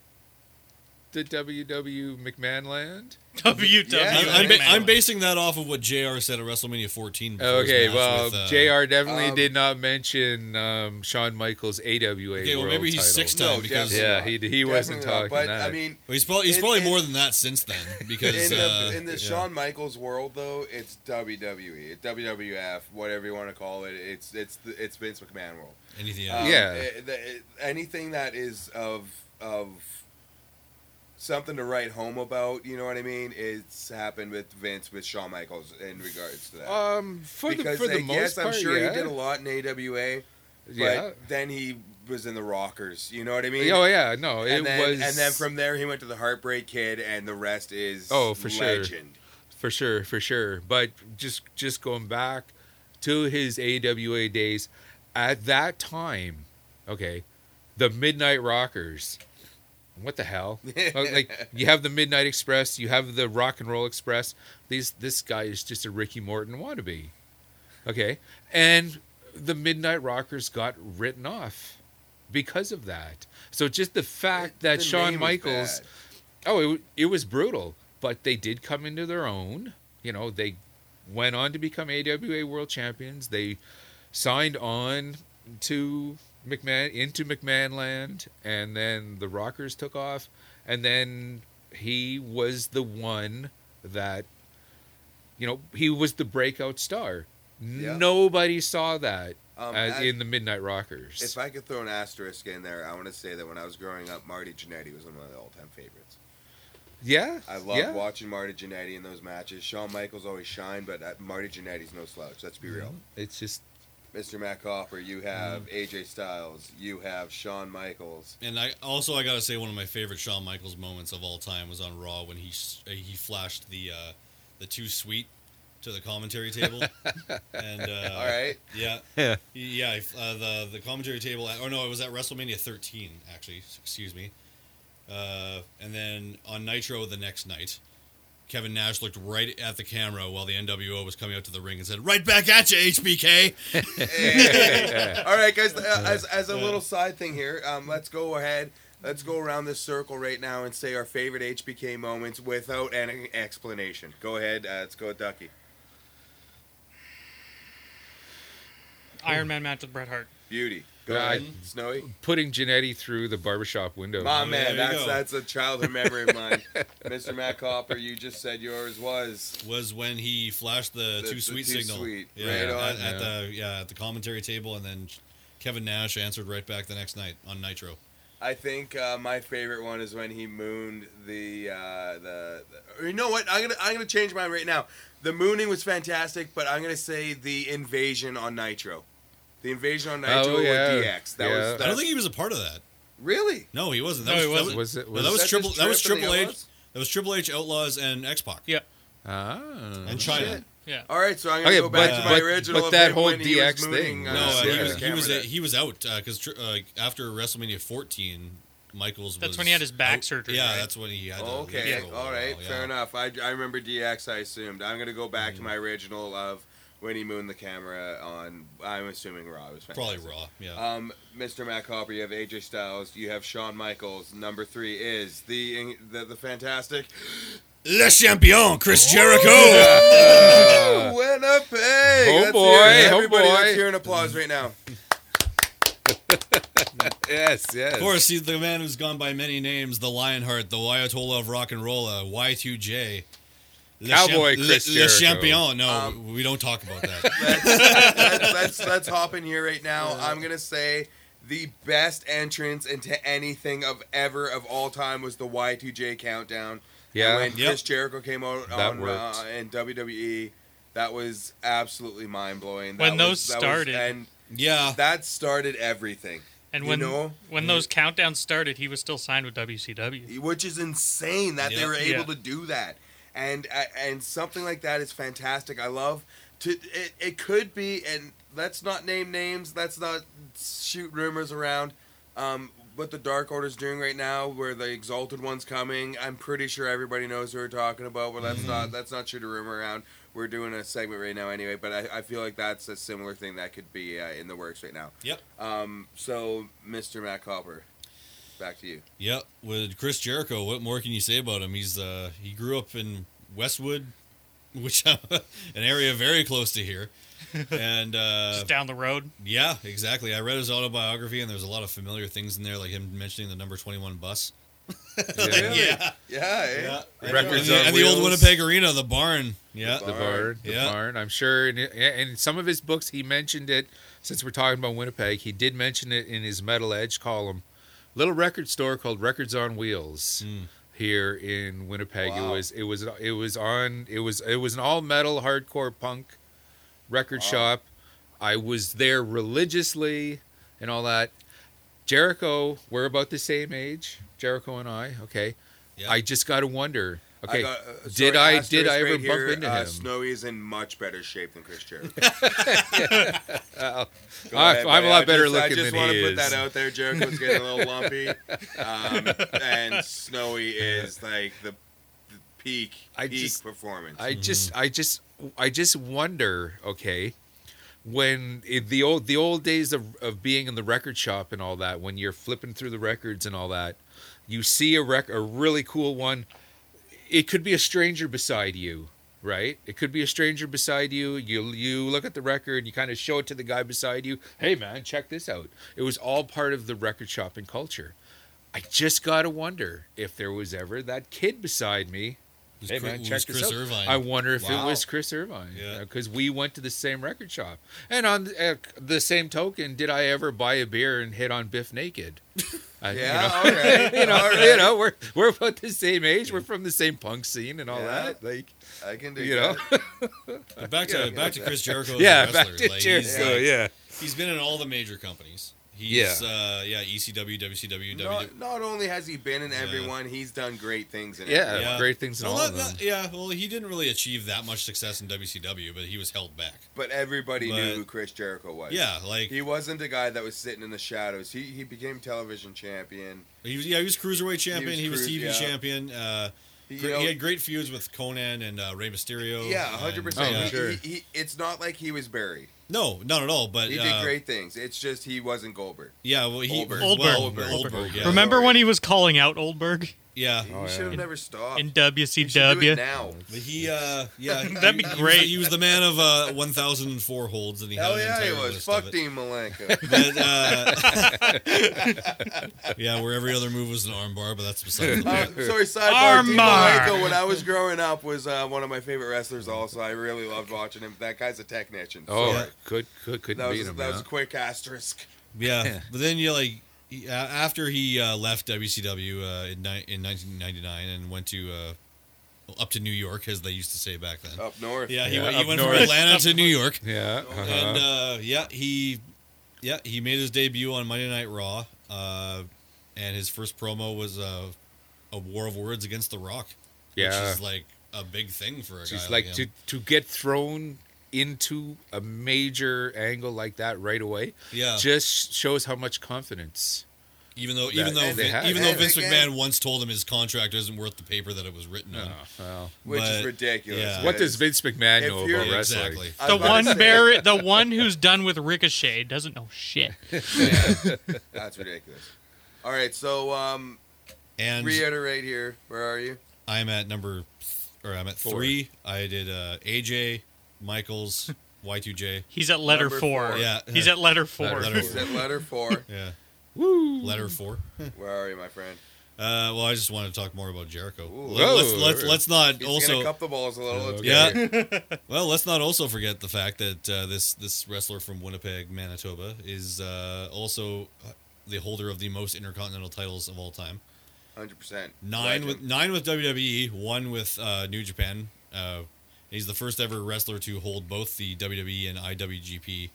the WW McMahon land? WW. Yeah, I'm, I'm, ba- I'm basing that off of what Jr. said at WrestleMania 14. before his Okay, match well, with, uh, Jr. definitely um, did not mention um, Shawn Michaels AWA. Okay, well world maybe he's title. six No, time because definitely Yeah, he he wasn't Definitely talking not. But that. I mean, well, he's probably he's In- probably in- more than that since then because in uh, the in the yeah. Shawn Michaels world, though, it's WWE, WWF, whatever you want to call it. It's it's the, it's Vince McMahon world. anything Um, else. Yeah. it- the- it- anything that is of of something to write home about, you know what I mean? It's happened with Vince with Shawn Michaels in regards to that. um, for because the for the like, most yes, part, I'm sure yeah. he did a lot in AWA, but yeah. then he was in the Rockers. You know what I mean? oh yeah, no, it and then, was and then from there he went to the Heartbreak Kid, and the rest is Oh, for sure. for sure, for sure. But just just going back to his AWA days, at that time, okay, the Midnight Rockers. What the hell? Uh, like you have the Midnight Express, you have the Rock and Roll Express. These this guy is just a Ricky Morton wannabe. Okay, and the Midnight Rockers got written off because of that. So just the fact that The Shawn Michaels, oh, it, it was brutal, but they did come into their own. You know, they went on to become AWA World Champions. They signed on to McMahon into McMahon Land, and then the Rockers took off, and then he was the one that, you know, he was the breakout star. Yeah. Nobody saw that Um, as I- in the Midnight Rockers. If I could throw an asterisk in there, I want to say that when I was growing up, Marty Jannetty was one of my all-time favorites. yeah, I loved yeah. watching Marty Jannetty in those matches. Shawn Michaels always shined, but uh, Marty Jannetty's no slouch. Let's be real. It's just Mr. Matt Copper, you have Mm-hmm. AJ Styles, you have Shawn Michaels. And I also I gotta say one of my favorite Shawn Michaels moments of all time was on Raw when he uh, he flashed the uh, the too sweet to the commentary table. and uh, All right, yeah, Yeah. Yeah, uh, the the commentary table. Or no, it was at WrestleMania 13 actually. Excuse me. Uh, and then on Nitro the next night, Kevin Nash looked right at the camera while the NWO was coming out to the ring and said, "Right back at you, HBK." all right, guys. Uh, as as a little side thing here, um, let's go ahead. Let's go around this circle right now and say our favorite HBK moments without any explanation. Go ahead. Uh, let's go with Ducky. Iron Man match with Bret Hart. Beauty. Go Yeah, ahead. Snowy. putting Jannetty through the barbershop window. My Oh, man, there you that's go. that's a childhood memory of mine. Mr. Matt Copper, you just said yours was. was when he flashed the, The- too the sweet too signal. sweet. Yeah, Right at, on. at the yeah at the commentary table, and then Kevin Nash answered right back the next night on Nitro. I think uh, my favorite one is when he mooned the uh, the. the- You know what? I'm gonna I'm gonna change mine right now. The mooning was fantastic, but I'm gonna say the invasion on Nitro. The invasion on Nitro Oh, yeah. with DX. That Yeah. was. I don't think he was a part of that. really. No, he wasn't. That No, was, he wasn't. Was it? no, that was that Triple. That was Trip and the Triple H. That was Triple H, Outlaws, and X Pac, Yeah, ah, and Chyna. shit. yeah. All right, so I'm gonna Okay, go back but- to my but- original. but that whole when was DX thing, uh, No, uh, yeah, he was he was a, he was out because uh, after WrestleMania 14, Michaels. That's was when he had his back out. surgery, Yeah, right? that's when he had. to Oh, leave okay, for a all right, while, fair enough. I, I remember DX. I assumed. I'm gonna go back Mm. to my original of when he mooned the camera on. I'm assuming Raw. It was Probably fantastic. Raw. Yeah. Um, Mr. Matt Copper, you have AJ Styles, you have Shawn Michaels. Number three is the the, the fantastic Le Champion, Chris Jericho. Woo! Winnipeg. Oh, Let's boy, hear it. oh, Everybody, boy. let's hear an applause right now. yes, yes. Of course, he's the man who's gone by many names: the Lionheart, the Ayatollah of rock and roll, uh, Y2J, Le Cowboy Champ- Chris Le, Le Jericho. Champion. No, Um, we don't talk about that. Let's, let's, let's let's hop in here right now. I'm gonna say the best entrance into anything of ever of all time was the Y2J countdown. Yeah. And when Yep. Chris Jericho came out That on worked. uh, in WWE, that was absolutely mind blowing. When those started. and yeah, that started everything. And You when know? when those countdowns started, he was still signed with WCW. which is insane that they were able Yeah. to do that and uh, and something like that is fantastic. I love to it, it could be and let's not name names let's not shoot rumors around um what the dark order's doing right now where the exalted one's coming. I'm pretty sure everybody knows who we're talking about but let's not let's not shoot a rumor around. We're doing a segment right now anyway but i, I feel like that's a similar thing that could be uh, in the works right now. Yep. um so mr matt copper back to you Yep, with Chris Jericho, what more can you say about him? He's uh, he grew up in Westwood, which an area very close to here, and uh, Just down the road. yeah, exactly. I read his autobiography, and there's a lot of familiar things in there, like him mentioning the number twenty one bus. Really? Yeah, yeah, eh? yeah. And, Records the, and the old. Winnipeg Arena, the barn. Yeah, The the barn, the Yeah. barn. I'm sure, in, in some of his books, he mentioned it. Since we're talking about Winnipeg, he did mention it in his Metal Edge column. Little record store called Records on Wheels Mm. here in Winnipeg. Wow. It was it was it was on it was it was an all metal hardcore punk record Wow. shop. I was there religiously and all that. Jericho, we're about the same age. Jericho and I. Okay. Yeah. I just got to wonder. Okay. got, uh, did I did I ever right bump here, into uh, him? Snowy is in much better shape than Chris Jericho. Uh, I- ahead, I'm a buddy. lot I better just, looking I just want to put that out there. Jericho's getting a little lumpy, um, and Snowy is like the, the peak I peak just- performance. I just I just I just wonder, okay, when it, the old the old days of, of being in the record shop and all that, when you're flipping through the records and all that, you see a rec a really cool one. It could be a stranger beside you, right? It could be a stranger beside you. You you look at the record, you kind of show it to the guy beside you. Hey man, check this out. It was all part of the record shopping culture. I just gotta wonder if there was ever that kid beside me. Was Hey Chris- man, was check this Chris out. Irvine. I wonder if Wow. it was Chris Irvine. Yeah. because we went to the same record shop. And on uh, the same token, did I ever buy a beer and hit on Bif Naked? I- you Yeah, know, all right. you know, all right. you know, we're we're about the same age. We're from the same punk scene and all Yeah. that. Like, I can do you know, back to Yeah. back to Chris Jericho. yeah, back to Like, Jericho. like- yeah, he's been in all the major companies. He's, Yeah. uh, yeah, ECW, WCW, Not, WWE. not only has he been in Yeah. everyone, he's done great things in yeah, it. Yeah. great things in Well, all not- of them. not- yeah, well, he didn't really achieve that much success in WCW, but he was held back. But everybody knew who Chris Jericho was. Yeah, like He wasn't a guy that was sitting in the shadows. He he became television champion. he was. Yeah, he was cruiserweight champion. He was, cruise- TV yeah. champion. Uh, He, gr- you know, he had great feuds with Konnan and uh, Rey Mysterio. yeah, and- hundred Oh, percent. yeah. Sure. he, he, it's not like he was buried. No, not at all. But He uh, did great things. It's just he wasn't Goldberg. Yeah, well, he Oldberg. Well, Oldberg. Oldberg, Oldberg. yeah. Remember Sorry. when he was calling out Oldberg Yeah, He Oh, should yeah. have never stopped. in He should do it WCW? now. But he, uh, yeah, That'd be he- he great. He was, the man of uh, 1,004 holds, and he Hell had yeah, he was. Fuck. Dean Malenko. But, uh, yeah, where every other move was an armbar, but that's beside the Uh, point. sorry, sidebar. Dean Armbar. Malenko, when I was growing up, was uh, one of my favorite wrestlers. Also, I really loved watching him. That guy's a technician. Oh, Sorry. could could couldn't that was beat him. that was a quick asterisk. Yeah, Yeah. but then you like he, uh, after he uh, left WCW uh, in, ni- in 1999 and went to uh, up to New York, as they used to say back then. Up north. Yeah, he Yeah, went, he went north. from Atlanta to New York, Yeah, uh-huh. and uh, yeah, he yeah he made his debut on Monday Night Raw, uh, and his first promo was uh, a war of words against The Rock, yeah. which is like a big thing for a Just guy like like to to get thrown into a major angle like that right away yeah. just shows how much confidence. even though that even though they have. even though And Vince again- McMahon once told him his contract isn't worth the paper that it was written on. Oh, well. which is ridiculous. yeah. What does Vince McMahon If know you're- about wrestling? Exactly. The one say, Barry, the one who's done with Ricochet doesn't know shit. yeah, that's ridiculous. All right, so um, And reiterate here. Where are you? I'm at number, or I'm at Four. three. I did uh, AJ, Michaels, Y2J. He's at letter Number four. four. Yeah. He's at letter four. Letter He's at letter four. Yeah, Woo! letter four. Where are you, my friend? Uh, well, I just wanted to talk more about Jericho. Ooh. Let- let's, let's let's not He's also cup the balls a little. It's Okay. yeah. well, let's not also forget the fact that uh, this this wrestler from Winnipeg, Manitoba, is uh, also uh, the holder of the most intercontinental titles of all time. hundred percent. Nine with nine with WWE, one with uh, New Japan. He's the first ever wrestler to hold both the WWE and IWGP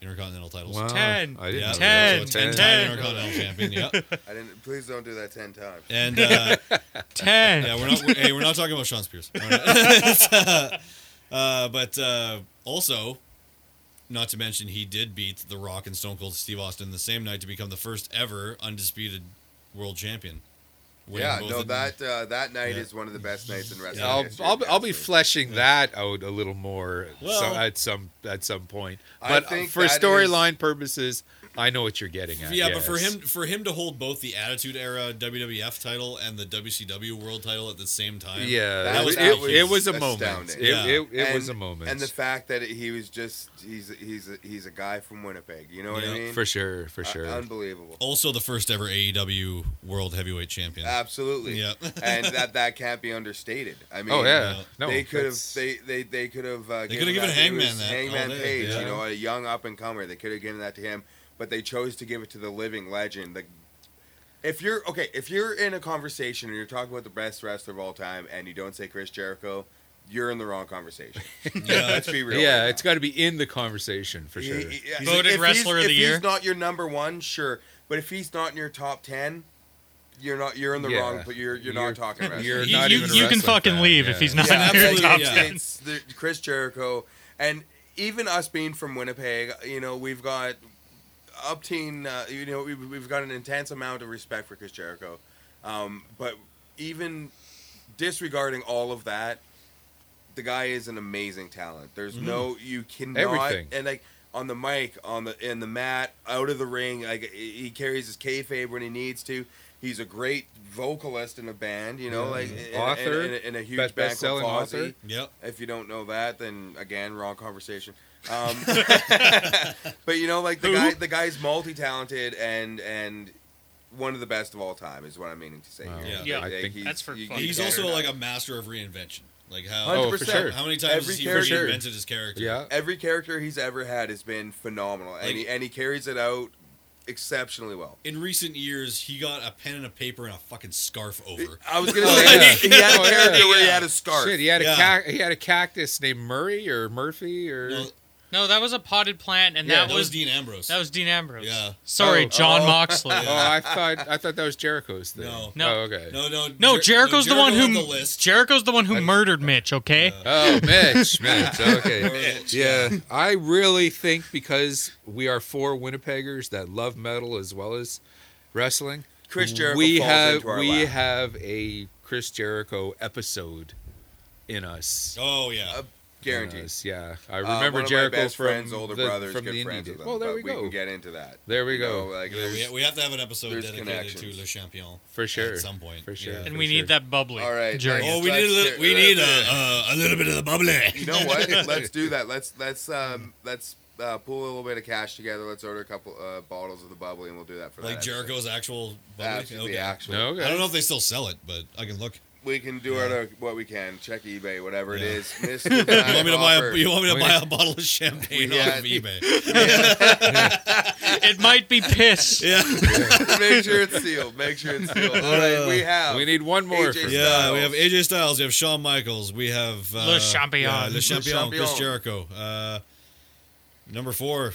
Intercontinental titles. Wow. Ten. I didn't Yeah, Ten. so ten-time Ten. Intercontinental champion. Yeah, I didn't. Please don't do that ten times. and uh, Ten. yeah, we're not. We're, hey, we're not talking about Shawn Spears. All right. uh, but uh, also, not to mention, he did beat The Rock and Stone Cold Steve Austin the same night to become the first ever undisputed world champion. Winning Yeah, no, that uh, that night Yeah. is one of the best nights in wrestling. I'll, history, I'll, I'll be ask me. fleshing that out a little more Well- so, at some at some point. I But uh, for that is- storyline purposes, I know what you're getting at. Yeah, but for him for him to hold both the Attitude Era WWF title and the WCW World title at the same time. yeah, That it, was- it, that was it was a moment. astounding. It, Yeah. it, it And- was a moment. And the fact that he was just he's he's a, he's a guy from Winnipeg. You know what Yeah. I mean? for sure, for Uh, sure. unbelievable. Also the first ever AEW World Heavyweight Champion. Absolutely. Yeah. and that that can't be understated. I mean, oh yeah, Yeah. no, they could have they they they could have uh, They could have given that- Hangman that Hangman Page, yeah. you know, a young up and comer. They could have given that to him, but they chose to give it to the living legend. The, if you're okay, if you're in a conversation and you're talking about the best wrestler of all time, and you don't say Chris Jericho, you're in the wrong conversation. Yeah. Let's be real. yeah, right it's got to be in the conversation for He- sure. he- yeah, Voted if he's- wrestler of the year. if the he's not your number one, sure, but if he's not in your top ten, you're not. You're in the Yeah. wrong. But you're you're, You're- not talking wrestling. you're you not you, even a you can fucking fan, leave yeah. if he's not Yeah, in your top it's, ten. it's the Chris Jericho, and even us being from Winnipeg, you know, we've got up teen, uh, you know, we've, we've got an intense amount of respect for Chris Jericho, um, but even disregarding all of that, the guy is an amazing talent. There's Mm-hmm. no you cannot Everything. and like on the mic, on the in the mat, out of the ring, like he carries his kayfabe when he needs to. He's a great vocalist in a band, you know, Yeah. like in- Author, in, in, in a huge best, best selling author. Yep. If you don't know that, then again, wrong conversation. Um, but you know, like the Who? guy, the guy's multi-talented and and one of the best of all time is what I'm meaning to say. Wow. here. Yeah. I Like, think he's- That's for you- fucking you He's also like a master of reinvention. Like how Oh, for sure. how many times Every has he character- reinvented his character? Yeah. every character he's ever had has been phenomenal, and he and he carries it out exceptionally well. In recent years, he got a pen and a paper and a fucking scarf over. I was gonna Oh, say yeah. he had a Oh, yeah. where he had a scarf. Shit, he had Yeah. a cac- he had a cactus named Murray or Murphy or No, No, that was a potted plant, and Yeah, that, that was was Dean Ambrose. that was Dean Ambrose. Yeah. Sorry, Oh, John oh. Moxley. Oh, I thought I thought that was Jericho's thing. No. No. Oh, okay. no, no, No, Jer- Jericho's the Jericho one who had the list. Jericho's the one who murdered Mitch. Okay. Oh, Mitch, Mitch. Okay. Mitch, Yeah, I really think because we are four Winnipeggers that love metal as well as wrestling, Chris Jericho we falls have into our we lap. have a Chris Jericho episode in us. Oh yeah. Uh, In Guaranteed. us, Yeah, I Uh, remember one of Jericho my best from friends, older the, brothers, from good the friends indie with them. Well, there but we we go. can get into that. There we You go. know, like, yeah, we, we have to have an episode there's dedicated to. Le Champion For sure. at some point. For sure. Yeah. And for we sure. need that bubbly. All right, Jerry. thanks. Oh, we need a little, we need a, a, a little bit of the bubbly. You know what? let's do that. Let's let's um let's uh, pull a little bit of cash together. Let's order a couple uh, bottles of the bubbly, and we'll do that for Like that episode. Jericho's actual bubbly. Absolutely, Okay. actual. No, okay. I don't know if they still sell it, but I can look. We can do Yeah. it uh, what we can. Check eBay, whatever it Yeah. is. Mr. You want me to buy a, you want me to Wait. buy a bottle of champagne Yeah. off of eBay? it might be piss. Yeah. Make sure it's sealed. Make sure it's sealed. All right, we have. We need one more. AJ for- Yeah, we have Styles. AJ Styles, we have Shawn Michaels, we have uh, Le Champion. yeah, Le Le Champion, Chris Jericho. Uh, number four,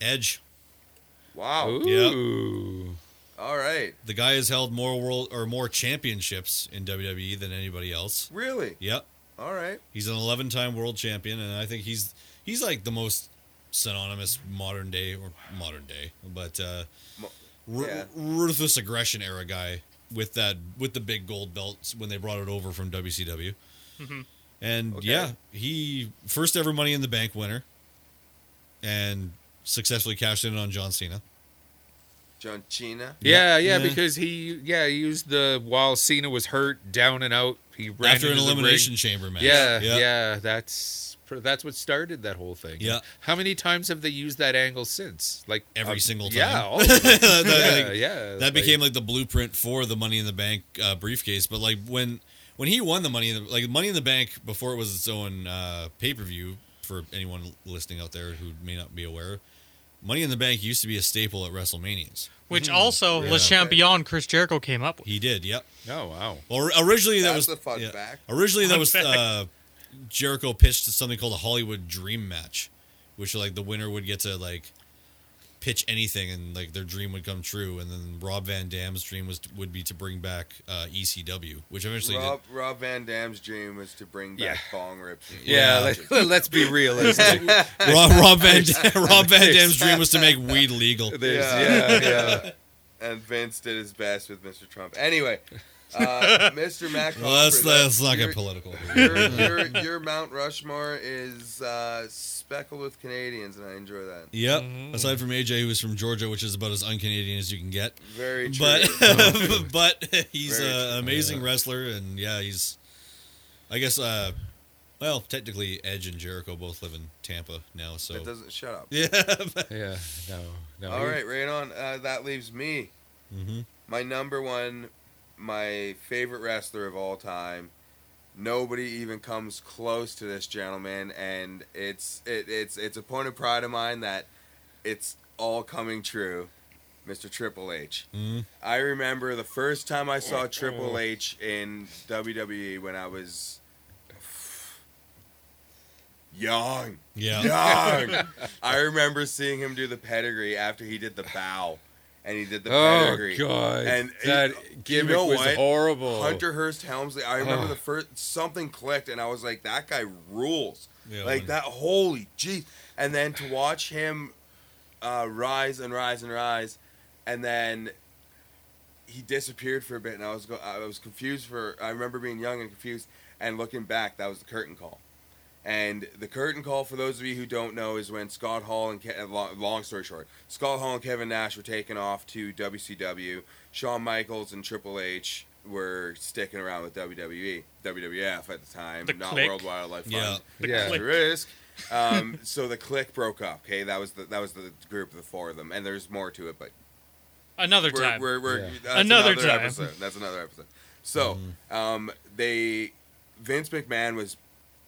Edge. Wow. Ooh. All right. The guy has held more world or more championships in WWE than anybody else. Really? Yep, All right. he's an 11-time world champion, and I think he's he's like the most synonymous modern day or modern day, but uh, Mo- ru- yeah. ruthless aggression era guy with that with the big gold belts when they brought it over from WCW. Mhm. And Okay. yeah, he first ever Money in the Bank winner, and successfully cashed in on John Cena. John Cena. Yeah, Yeah. yeah, because he yeah he used the while Cena was hurt, down and out. He ran after an into the elimination ring. chamber match. Yeah, yeah, yeah, that's that's what started that whole thing. Yeah. How many times have they used that angle since? Like Every uh, single Yeah, time. all of them. That- yeah, like, yeah. that became like the blueprint for the Money in the Bank uh, briefcase. But like when when he won the Money in the like Money in the Bank before it was its own uh, pay per view for anyone listening out there who may not be aware, Money in the Bank used to be a staple at WrestleManias. Which also Yeah. Le Champion Chris Jericho came up with. He did, yep. Oh wow. Or originally that That's was the fun yeah. fact. Originally that Fun was fact. uh, Jericho pitched something called a Hollywood Dream Match, which like the winner would get to like pitch anything and like their dream would come true. And then Rob Van Dam's dream was would be to bring back uh, ECW, which eventually Rob, Rob Van Dam's dream was to bring back Yeah. bong rips. and Yeah, matches. let, let's be realistic. Rob, Rob Van Rob Van Dam's dream was to make weed legal. There's, Yeah. yeah, yeah. and Vince did his best with Mr. Trump. Anyway, uh, Mr. Mac. Well, let's not your- get political. Your, your, your Mount Rushmore is uh, speckled with Canadians, and I enjoy that. Yep. Mm-hmm. Aside from AJ, who was from Georgia, which is about as un-Canadian as you can get. Very true. but but he's Very uh, true. an amazing Yeah. wrestler, and yeah, he's. I guess. uh Well, technically, Edge and Jericho both live in Tampa now, so it doesn't shut up. yeah. Yeah, no, no. All right, right on. Uh, that leaves me. hmm My number one, my favorite wrestler of all time. Nobody even comes close to this gentleman, and it's it, it's it's a point of pride of mine that it's all coming true, Mr. Triple H. hmm I remember the first time I saw Triple H in WWE when I was young. Yeah. Young. I remember seeing him do the pedigree after he did the bow, and he did the Oh pedigree. god, And that you gimmick know was what? horrible. Hunter Hearst Helmsley. I remember Oh. the first something clicked, and I was like, "That guy rules!" Yeah, like when- that. Holy jeez! And then to watch him uh, rise and rise and rise, and then he disappeared for a bit, and I was go- I was confused for. I remember being young and confused, And looking back, that was the curtain call. And the curtain call, for those of you who don't know, is when Scott Hall and Ke- uh, long, long story short, Scott Hall and Kevin Nash were taken off to WCW. Shawn Michaels and Triple H were sticking around with WWE, WWF at the time, The not Kliq. World Wildlife Fund. Yeah. The Yeah. Kliq. Risk. Um, so the Kliq broke up. Okay, that was the that was the group of the four of them, and there's more to it, but Another we're, time. we're, we're Yeah. that's Another another time. episode. That's another episode. So, um, they Vince McMahon was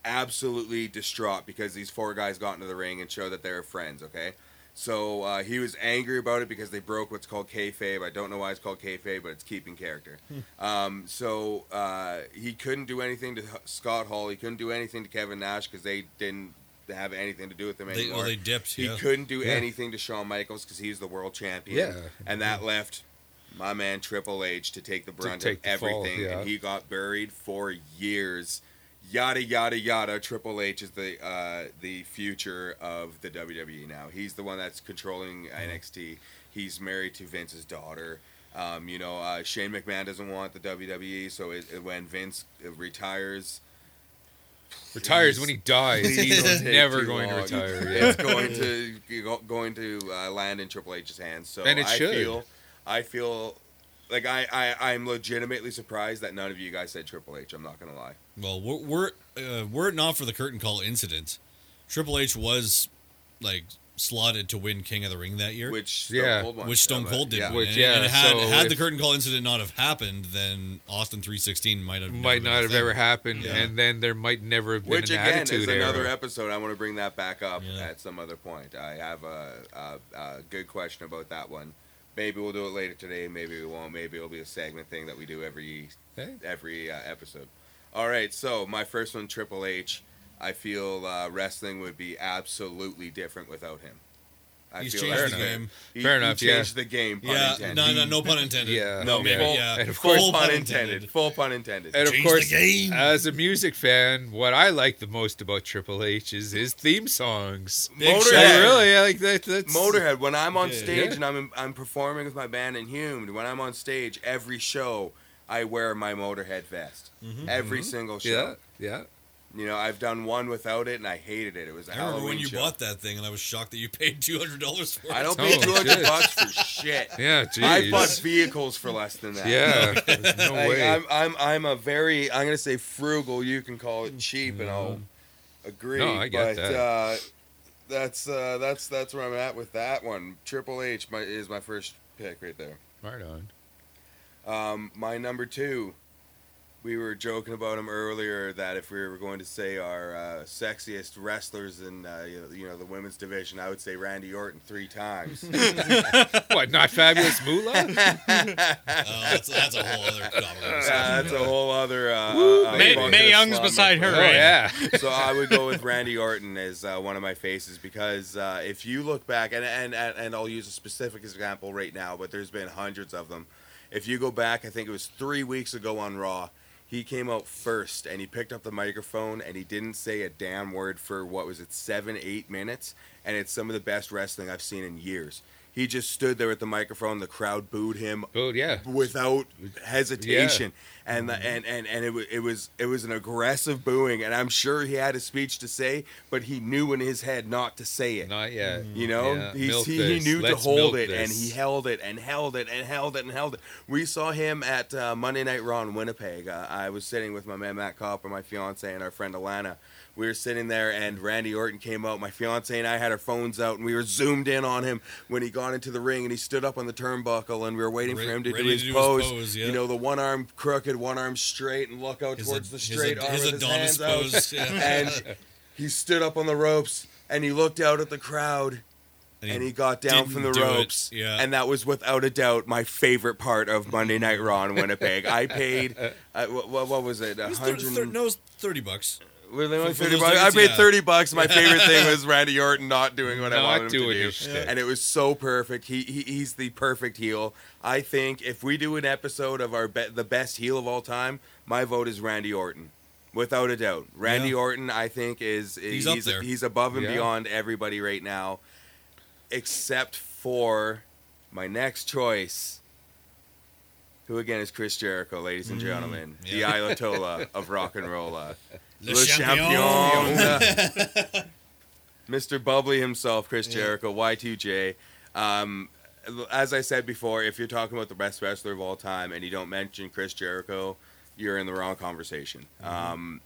absolutely distraught because these four guys got into the ring and showed that they were friends. Okay, so uh, he was angry about it because they broke what's called kayfabe. I don't know why it's called kayfabe, but it's keeping character. um, so uh, he couldn't do anything to Scott Hall. He couldn't do anything to Kevin Nash because they didn't have anything to do with him They, anymore. well, they dipped. He yeah. couldn't do Yeah. anything to Shawn Michaels because he's the world champion. Yeah. And that left my man Triple H to take the brunt take of the fall, everything. yeah. And he got buried for years. Yada yada yada. Triple H is the uh, the future of the WWE now. He's the one that's controlling NXT. He's married to Vince's daughter. Um, you know, uh, Shane McMahon doesn't want the WWE, so it, it- when Vince retires, Retires when he dies. He's never going long. to retire. It's going to going to uh, land in Triple H's hands. So And it I should. feel, I feel like I, I I'm legitimately surprised that none of you guys said Triple H. I'm not gonna lie. Well, we're, we're uh, were it not for the curtain call incident, Triple H was like slotted to win King of the Ring that year, which, Which Stone Yeah. Cold won. Stone So, Cold did yeah. win. Which, And- yeah, and had so had the curtain call incident not have happened, then Austin three sixteen might have might not have thing. ever happened, Yeah. and then there might never have been Which an again attitude is another era. episode. I want to bring that back up Yeah. at some other point. I have a, a, a good question about that one. Maybe we'll do it later today. Maybe we won't. Maybe it'll be a segment thing that we do every Hey. every uh, episode. All right, so my first one, Triple H. I feel uh, wrestling would be absolutely different without him. I He's feel changed that's the fair. game. He, Fair he enough, yeah. changed the game. Pun Yeah, intended. no, no, no pun intended. Yeah. No, maybe, full, yeah. and of full course- pun pun intended. intended. Full pun intended. And of Change the course, game. as a music fan, what I like the most about Triple H is his theme songs. Big Motorhead. shout. I really like that. That's Motorhead. When I'm on Yeah. stage Yeah. and I'm I'm performing with my band in Hume, when I'm on stage, every show I wear my Motorhead vest. Mm-hmm. Every single Yeah, show. yeah. You know, I've done one without it and I hated it. It was a I remember Halloween when you show. bought that thing, and I was shocked that you paid two hundred dollars for it. I don't Oh, pay two hundred shit. bucks for shit. Yeah, I bought vehicles for less than that. Yeah, there's no Like, way. I'm, I'm, I'm a very, I'm gonna say frugal. You can call it cheap, and I'll agree. No, I get but, that. Uh, that's, uh, that's, that's where I'm at with that one. Triple H my, is my first pick right there. right on. Um, my number two, we were joking about him earlier that if we were going to say our uh, sexiest wrestlers in uh, you, know, you know the women's division, I would say Randy Orton three times. What? Not fabulous Moolah? Oh, that's, that's a whole other topic. Uh, that's a whole other. Uh, uh, May, Mae Young's beside her, oh right? yeah. so I would go with Randy Orton as uh, one of my faces because uh, if you look back, and, and and and I'll use a specific example right now, but there's been hundreds of them. If you go back, I think it was three weeks ago on Raw, he came out first and he picked up the microphone and he didn't say a damn word for what was it, seven, eight minutes, and it's some of the best wrestling I've seen in years. He just stood there with the microphone. The crowd booed him Booed, yeah. without hesitation Yeah. and the, and and and it was it was it was an aggressive booing and i'm sure he had a speech to say but he knew in his head not to say it Not yet. you know Yeah, he, he knew Let's to hold it and he held it and held it and held it and held it we saw him at uh, monday night raw in winnipeg uh, i was sitting with my man matt copper my fiance and our friend alana we were sitting there and randy orton came out my fiance and i had our phones out and we were zoomed in on him when he got into the ring and he stood up on the turnbuckle and we were waiting Re- for him to do his to do his pose, pose, yeah. you know the one arm crooked one arm straight and look out His, towards the his, straight arm his with his Adonis hands out. Yeah. and he stood up on the ropes and he looked out at the crowd and he got down from the ropes. Yeah. And that was without a doubt my favorite part of Monday Night Raw in Winnipeg. I paid, uh, what, what, was it? A It was thir- hundred. no, it was thirty bucks. They only for 30 those bucks? I paid yeah. 30 bucks. My favorite thing was Randy Orton not doing what I Not wanted him to do. And it was so perfect. He, he He's the perfect heel. I think if we do an episode of our be- the best heel of all time, my vote is Randy Orton. Without a doubt. Randy Yeah. Orton, I think, is, is He's up he's, there. he's above and Yeah. beyond everybody right now, except for my next choice, who again is Chris Jericho, ladies and mm-hmm. gentlemen, the yeah. Ayatollah of rock and roll. Uh, Le Le champion. champion. Mr. Bubbly himself, Chris Yeah. Jericho, Y2J. Um, as I said before, if you're talking about the best wrestler of all time and you don't mention Chris Jericho, you're in the wrong conversation. Um,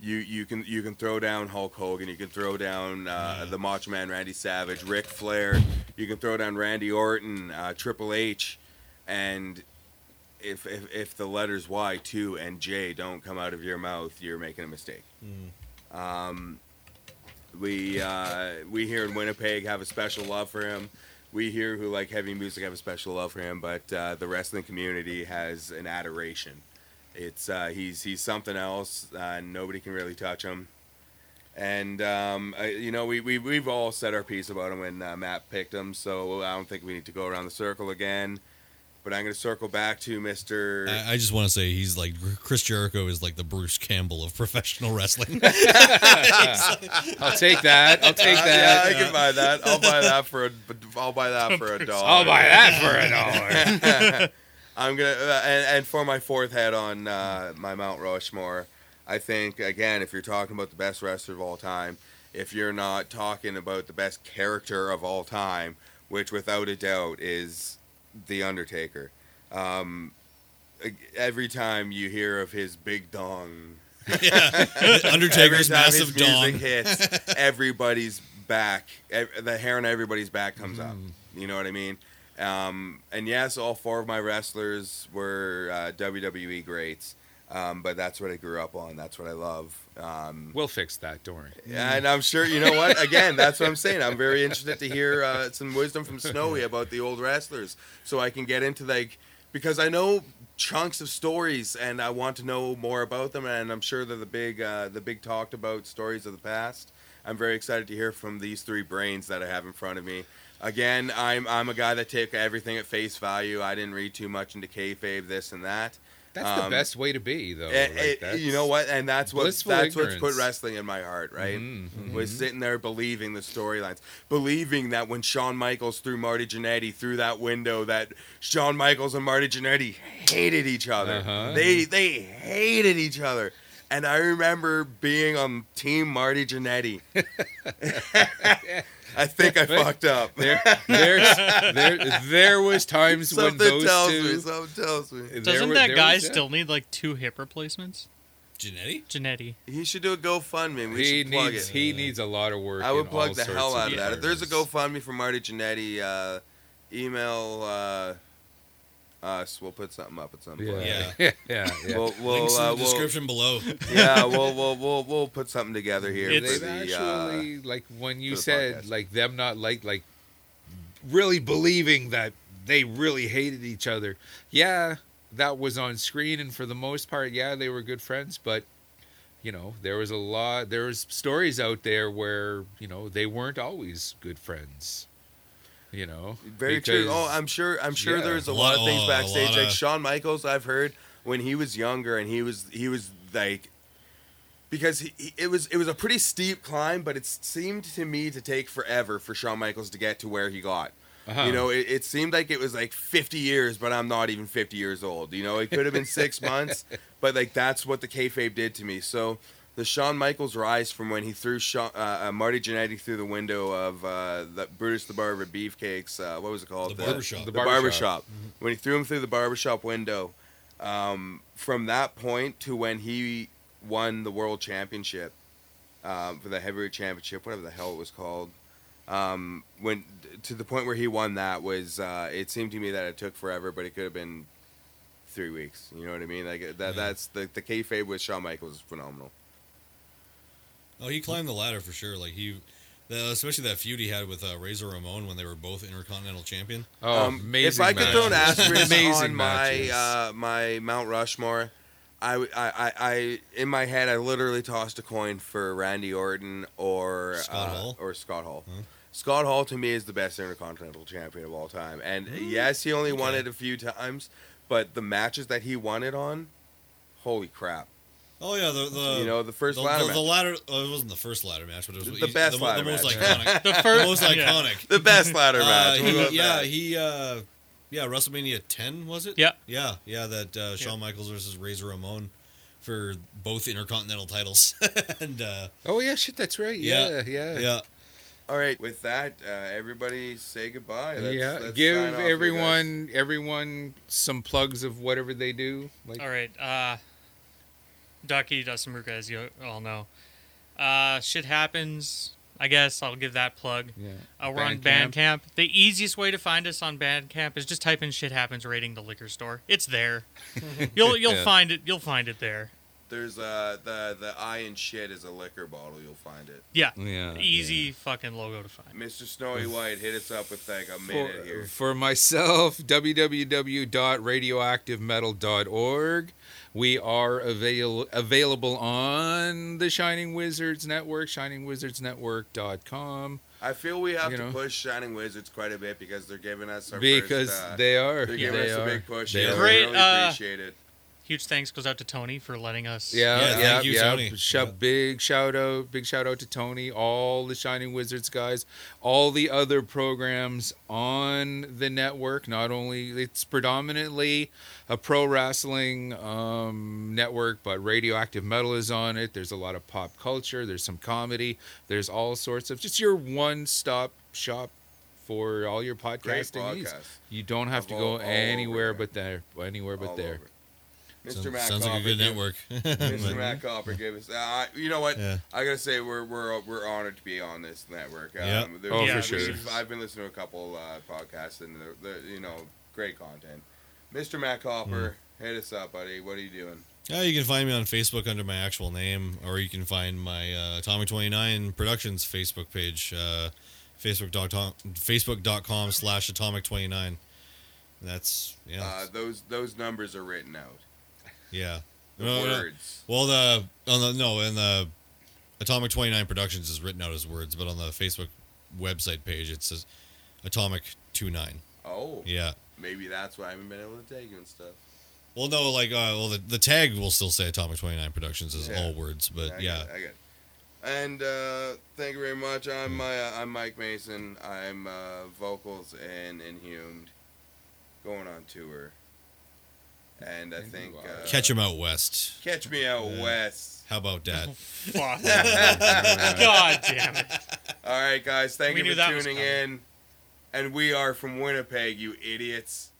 you you can you can throw down Hulk Hogan, you can throw down uh, the Macho Man Randy Savage, Ric Flair, you can throw down Randy Orton, uh, Triple H, and if, if if the letters Y two and J don't come out of your mouth, you're making a mistake. Mm. Um, we uh, we here in Winnipeg have a special love for him. We here who like heavy music have a special love for him, but uh, the wrestling community has an adoration. It's uh, he's he's something else. Uh, nobody can really touch him. And um, I, you know we, we we've all said our piece about him when uh, Matt picked him, so I don't think we need to go around the circle again. But I'm going to circle back to Mister. I, I just want to say he's like Chris Jericho is like the Bruce Campbell of professional wrestling. I'll take that. I'll take Uh, that. yeah, I can buy that. I'll buy that for a. I'll buy that for a dollar. I'll buy that for a dollar. I'm gonna uh, and, and for my fourth head on uh, my Mount Rushmore, I think again if you're talking about the best wrestler of all time, if you're not talking about the best character of all time, which without a doubt is the Undertaker. Um, every time you hear of his big dong, yeah, Undertaker's massive dong. hits, everybody's back. The hair on everybody's back comes up. Mm-hmm. You know what I mean? Um, and yes, all four of my wrestlers were uh, WWE greats. Um, but that's what I grew up on. That's what I love. Um, We'll fix that. Don't worry. and I'm sure you know what. Again, that's what I'm saying. I'm very interested to hear uh, some wisdom from Snowy about the old wrestlers, so I can get into like because I know chunks of stories and I want to know more about them. And I'm sure they're the big, uh, the big talked about stories of the past. I'm very excited to hear from these three brains that I have in front of me. Again, I'm I'm a guy that take everything at face value. I didn't read too much into kayfabe, this and that. That's Um, the best way to be, though. Eh, Like, you know what? And that's what that's what's put wrestling in my heart, right? Mhm, mhm. Was sitting there believing the storylines, believing that when Shawn Michaels threw Marty Jannetty through that window, that Shawn Michaels and Marty Jannetty hated each other. Uh-huh. They they hated each other. And I remember being on Team Marty Jannetty. I think I fucked up. There, there's, there, there was times when Something those tells two. me. Something tells me. Doesn't were- that guy was- yeah. still need like two hip replacements? Jannetty? Jannetty. He should do a GoFundMe. We He should plug needs it. he needs a lot of work. I would plug the hell out of that. If there's a. GoFundMe for Marty Jannetty, uh, email uh, us. We'll put something up at some point. Yeah, Yeah. yeah, yeah. We'll, we'll, Links uh, in the we'll- description below. yeah, we'll, we'll we'll we'll put something together here It's- for They've. Uh, actually like when you said podcast. like them not like like really believing that they really hated each other. Yeah, that was on screen, and for the most part, yeah, they were good friends. But you know, there was a lot. There was stories out there where you know they weren't always good friends. You know, very true. Oh, I'm sure. I'm sure yeah. there's a A lot of things oh, backstage. lot Like of- Shawn Michaels, I've heard when he was younger, and he was he was like. Because he, he- it was it was a pretty steep climb, but it seemed to me to take forever for Shawn Michaels to get to where he got. Uh-huh. You know, it, it seemed like it was like 50 years, but I'm not even 50 years old. You know, it could have been six months, but like that's what the kayfabe did to me. So the Shawn Michaels rise from when he threw Shawn, uh, uh, Marty Jannetty through the window of uh, the Brutus the Barber Beefcakes. Uh, what was it called? The barbershop. The, The barbershop. barbershop. When he threw him through the barbershop window, um, from that point to when he won the world championship um, for the heavyweight championship, whatever the hell it was called. Um, when to the point where he won that was, uh, it seemed to me that it took forever, but it could have been three weeks. You know what I mean? Like that. Yeah. That's the the kayfabe with Shawn Michaels is phenomenal. Oh, he climbed the ladder for sure. Like he, the, especially that feud he had with uh, Razor Ramon when they were both Intercontinental Champion. oh, Um, amazing. if I could throw an asterisk amazing on my uh, my Mount Rushmore, I I I in my head I literally tossed a coin for Randy Orton or Scott uh, Hall? or Scott Hall. Huh? Scott Hall to me is the best Intercontinental Champion of all time, and yes, he only won it a few times, but the matches that he won it on, holy crap! Oh yeah, the, the you know the first the, ladder the, the ladder. Oh, it wasn't the first ladder match, but it was The best the, mo- ladder the most match. iconic. The the first, most iconic. the best ladder Uh, match. he- We'll go with yeah, that. he uh, yeah, WrestleMania 10 was it? Yeah. Yeah, yeah. That uh, Shawn Michaels versus Razor Ramon for both intercontinental titles, and uh, Oh yeah, shit, that's right. Yeah, yeah. yeah. All right. With that, uh, everybody say goodbye. Let's- yeah, let's give sign off, you guys. everyone everyone some plugs of whatever they do. Like All right. Uh, Ducky Dustin as you all know. Uh, shit happens. I guess I'll give that plug. yeah. Uh, we're on Bandcamp. Bandcamp. The easiest way to find us on Bandcamp is just type in "shit happens" rating the liquor store. It's there. You'll you'll Yeah. find it. You'll find it there. There's uh the the I and shit is a liquor bottle. You'll find it. Yeah. Yeah, Easy fucking logo to find. Mr. Snowy White, hit us up with like a For, here. for myself, www.radioactivemetal.org. We are avail- available on the Shining Wizards Network, shiningwizardsnetwork.com, I feel we have you to know. push Shining Wizards quite a bit because they're giving us our because first, uh, they are. they're giving they us are. a big push. They here. are. We Great, really uh, appreciate it. Huge thanks goes out to Tony for letting us. Yeah, Yeah, yeah, thank you, yeah. Tony. Shout, Yeah. Big shout out, big shout out to Tony, all the Shining Wizards guys, all the other programs on the network. Not only it's predominantly a pro wrestling um, network, but Radioactive Metal is on it. There's a lot of pop culture. There's some comedy. There's all sorts of just your one-stop shop for all your podcasting needs. podcast. You don't have Of to all- go all over anywhere there. but there, anywhere but All there. over. Mr. Sounds, Matt sounds like a good gave- network. Mr. Matt Copper gave us. Uh, you know what? Yeah. I gotta say we're we're we're honored to be on this network. Um, Yep. there- Oh, for sure. I've been listening to a couple uh, podcasts and the, the you know great content. Mr. Matt Copper, Hmm. hit us up, buddy. What are you doing? Yeah, you can find me on Facebook under my actual name, or you can find my uh, Atomic Twenty Nine Productions Facebook page, uh, facebook.com facebook.com slash Atomic Twenty Nine. That's yeah, Uh, those those numbers are written out. Yeah. The No, no. words. Well, the on the no, in the Atomic Twenty Nine Productions is written out as words, but on the Facebook website page it says Atomic 29. Oh, Yeah. maybe that's why I haven't been able to tag you and stuff. Well, no, like, uh, well, the, the tag will still say Atomic 29 Productions is Yeah. all words, but I yeah. get it, I get it. And uh, thank you very much. I'm my, uh, I'm Mike Mason. I'm uh, vocals and Inhumed, going on tour. And I think you uh, are. Catch 'em out west. catch me out Yeah. west. How about that? Fuck. God damn it. All right, guys. Thank We you for tuning in. And we are from Winnipeg, you idiots.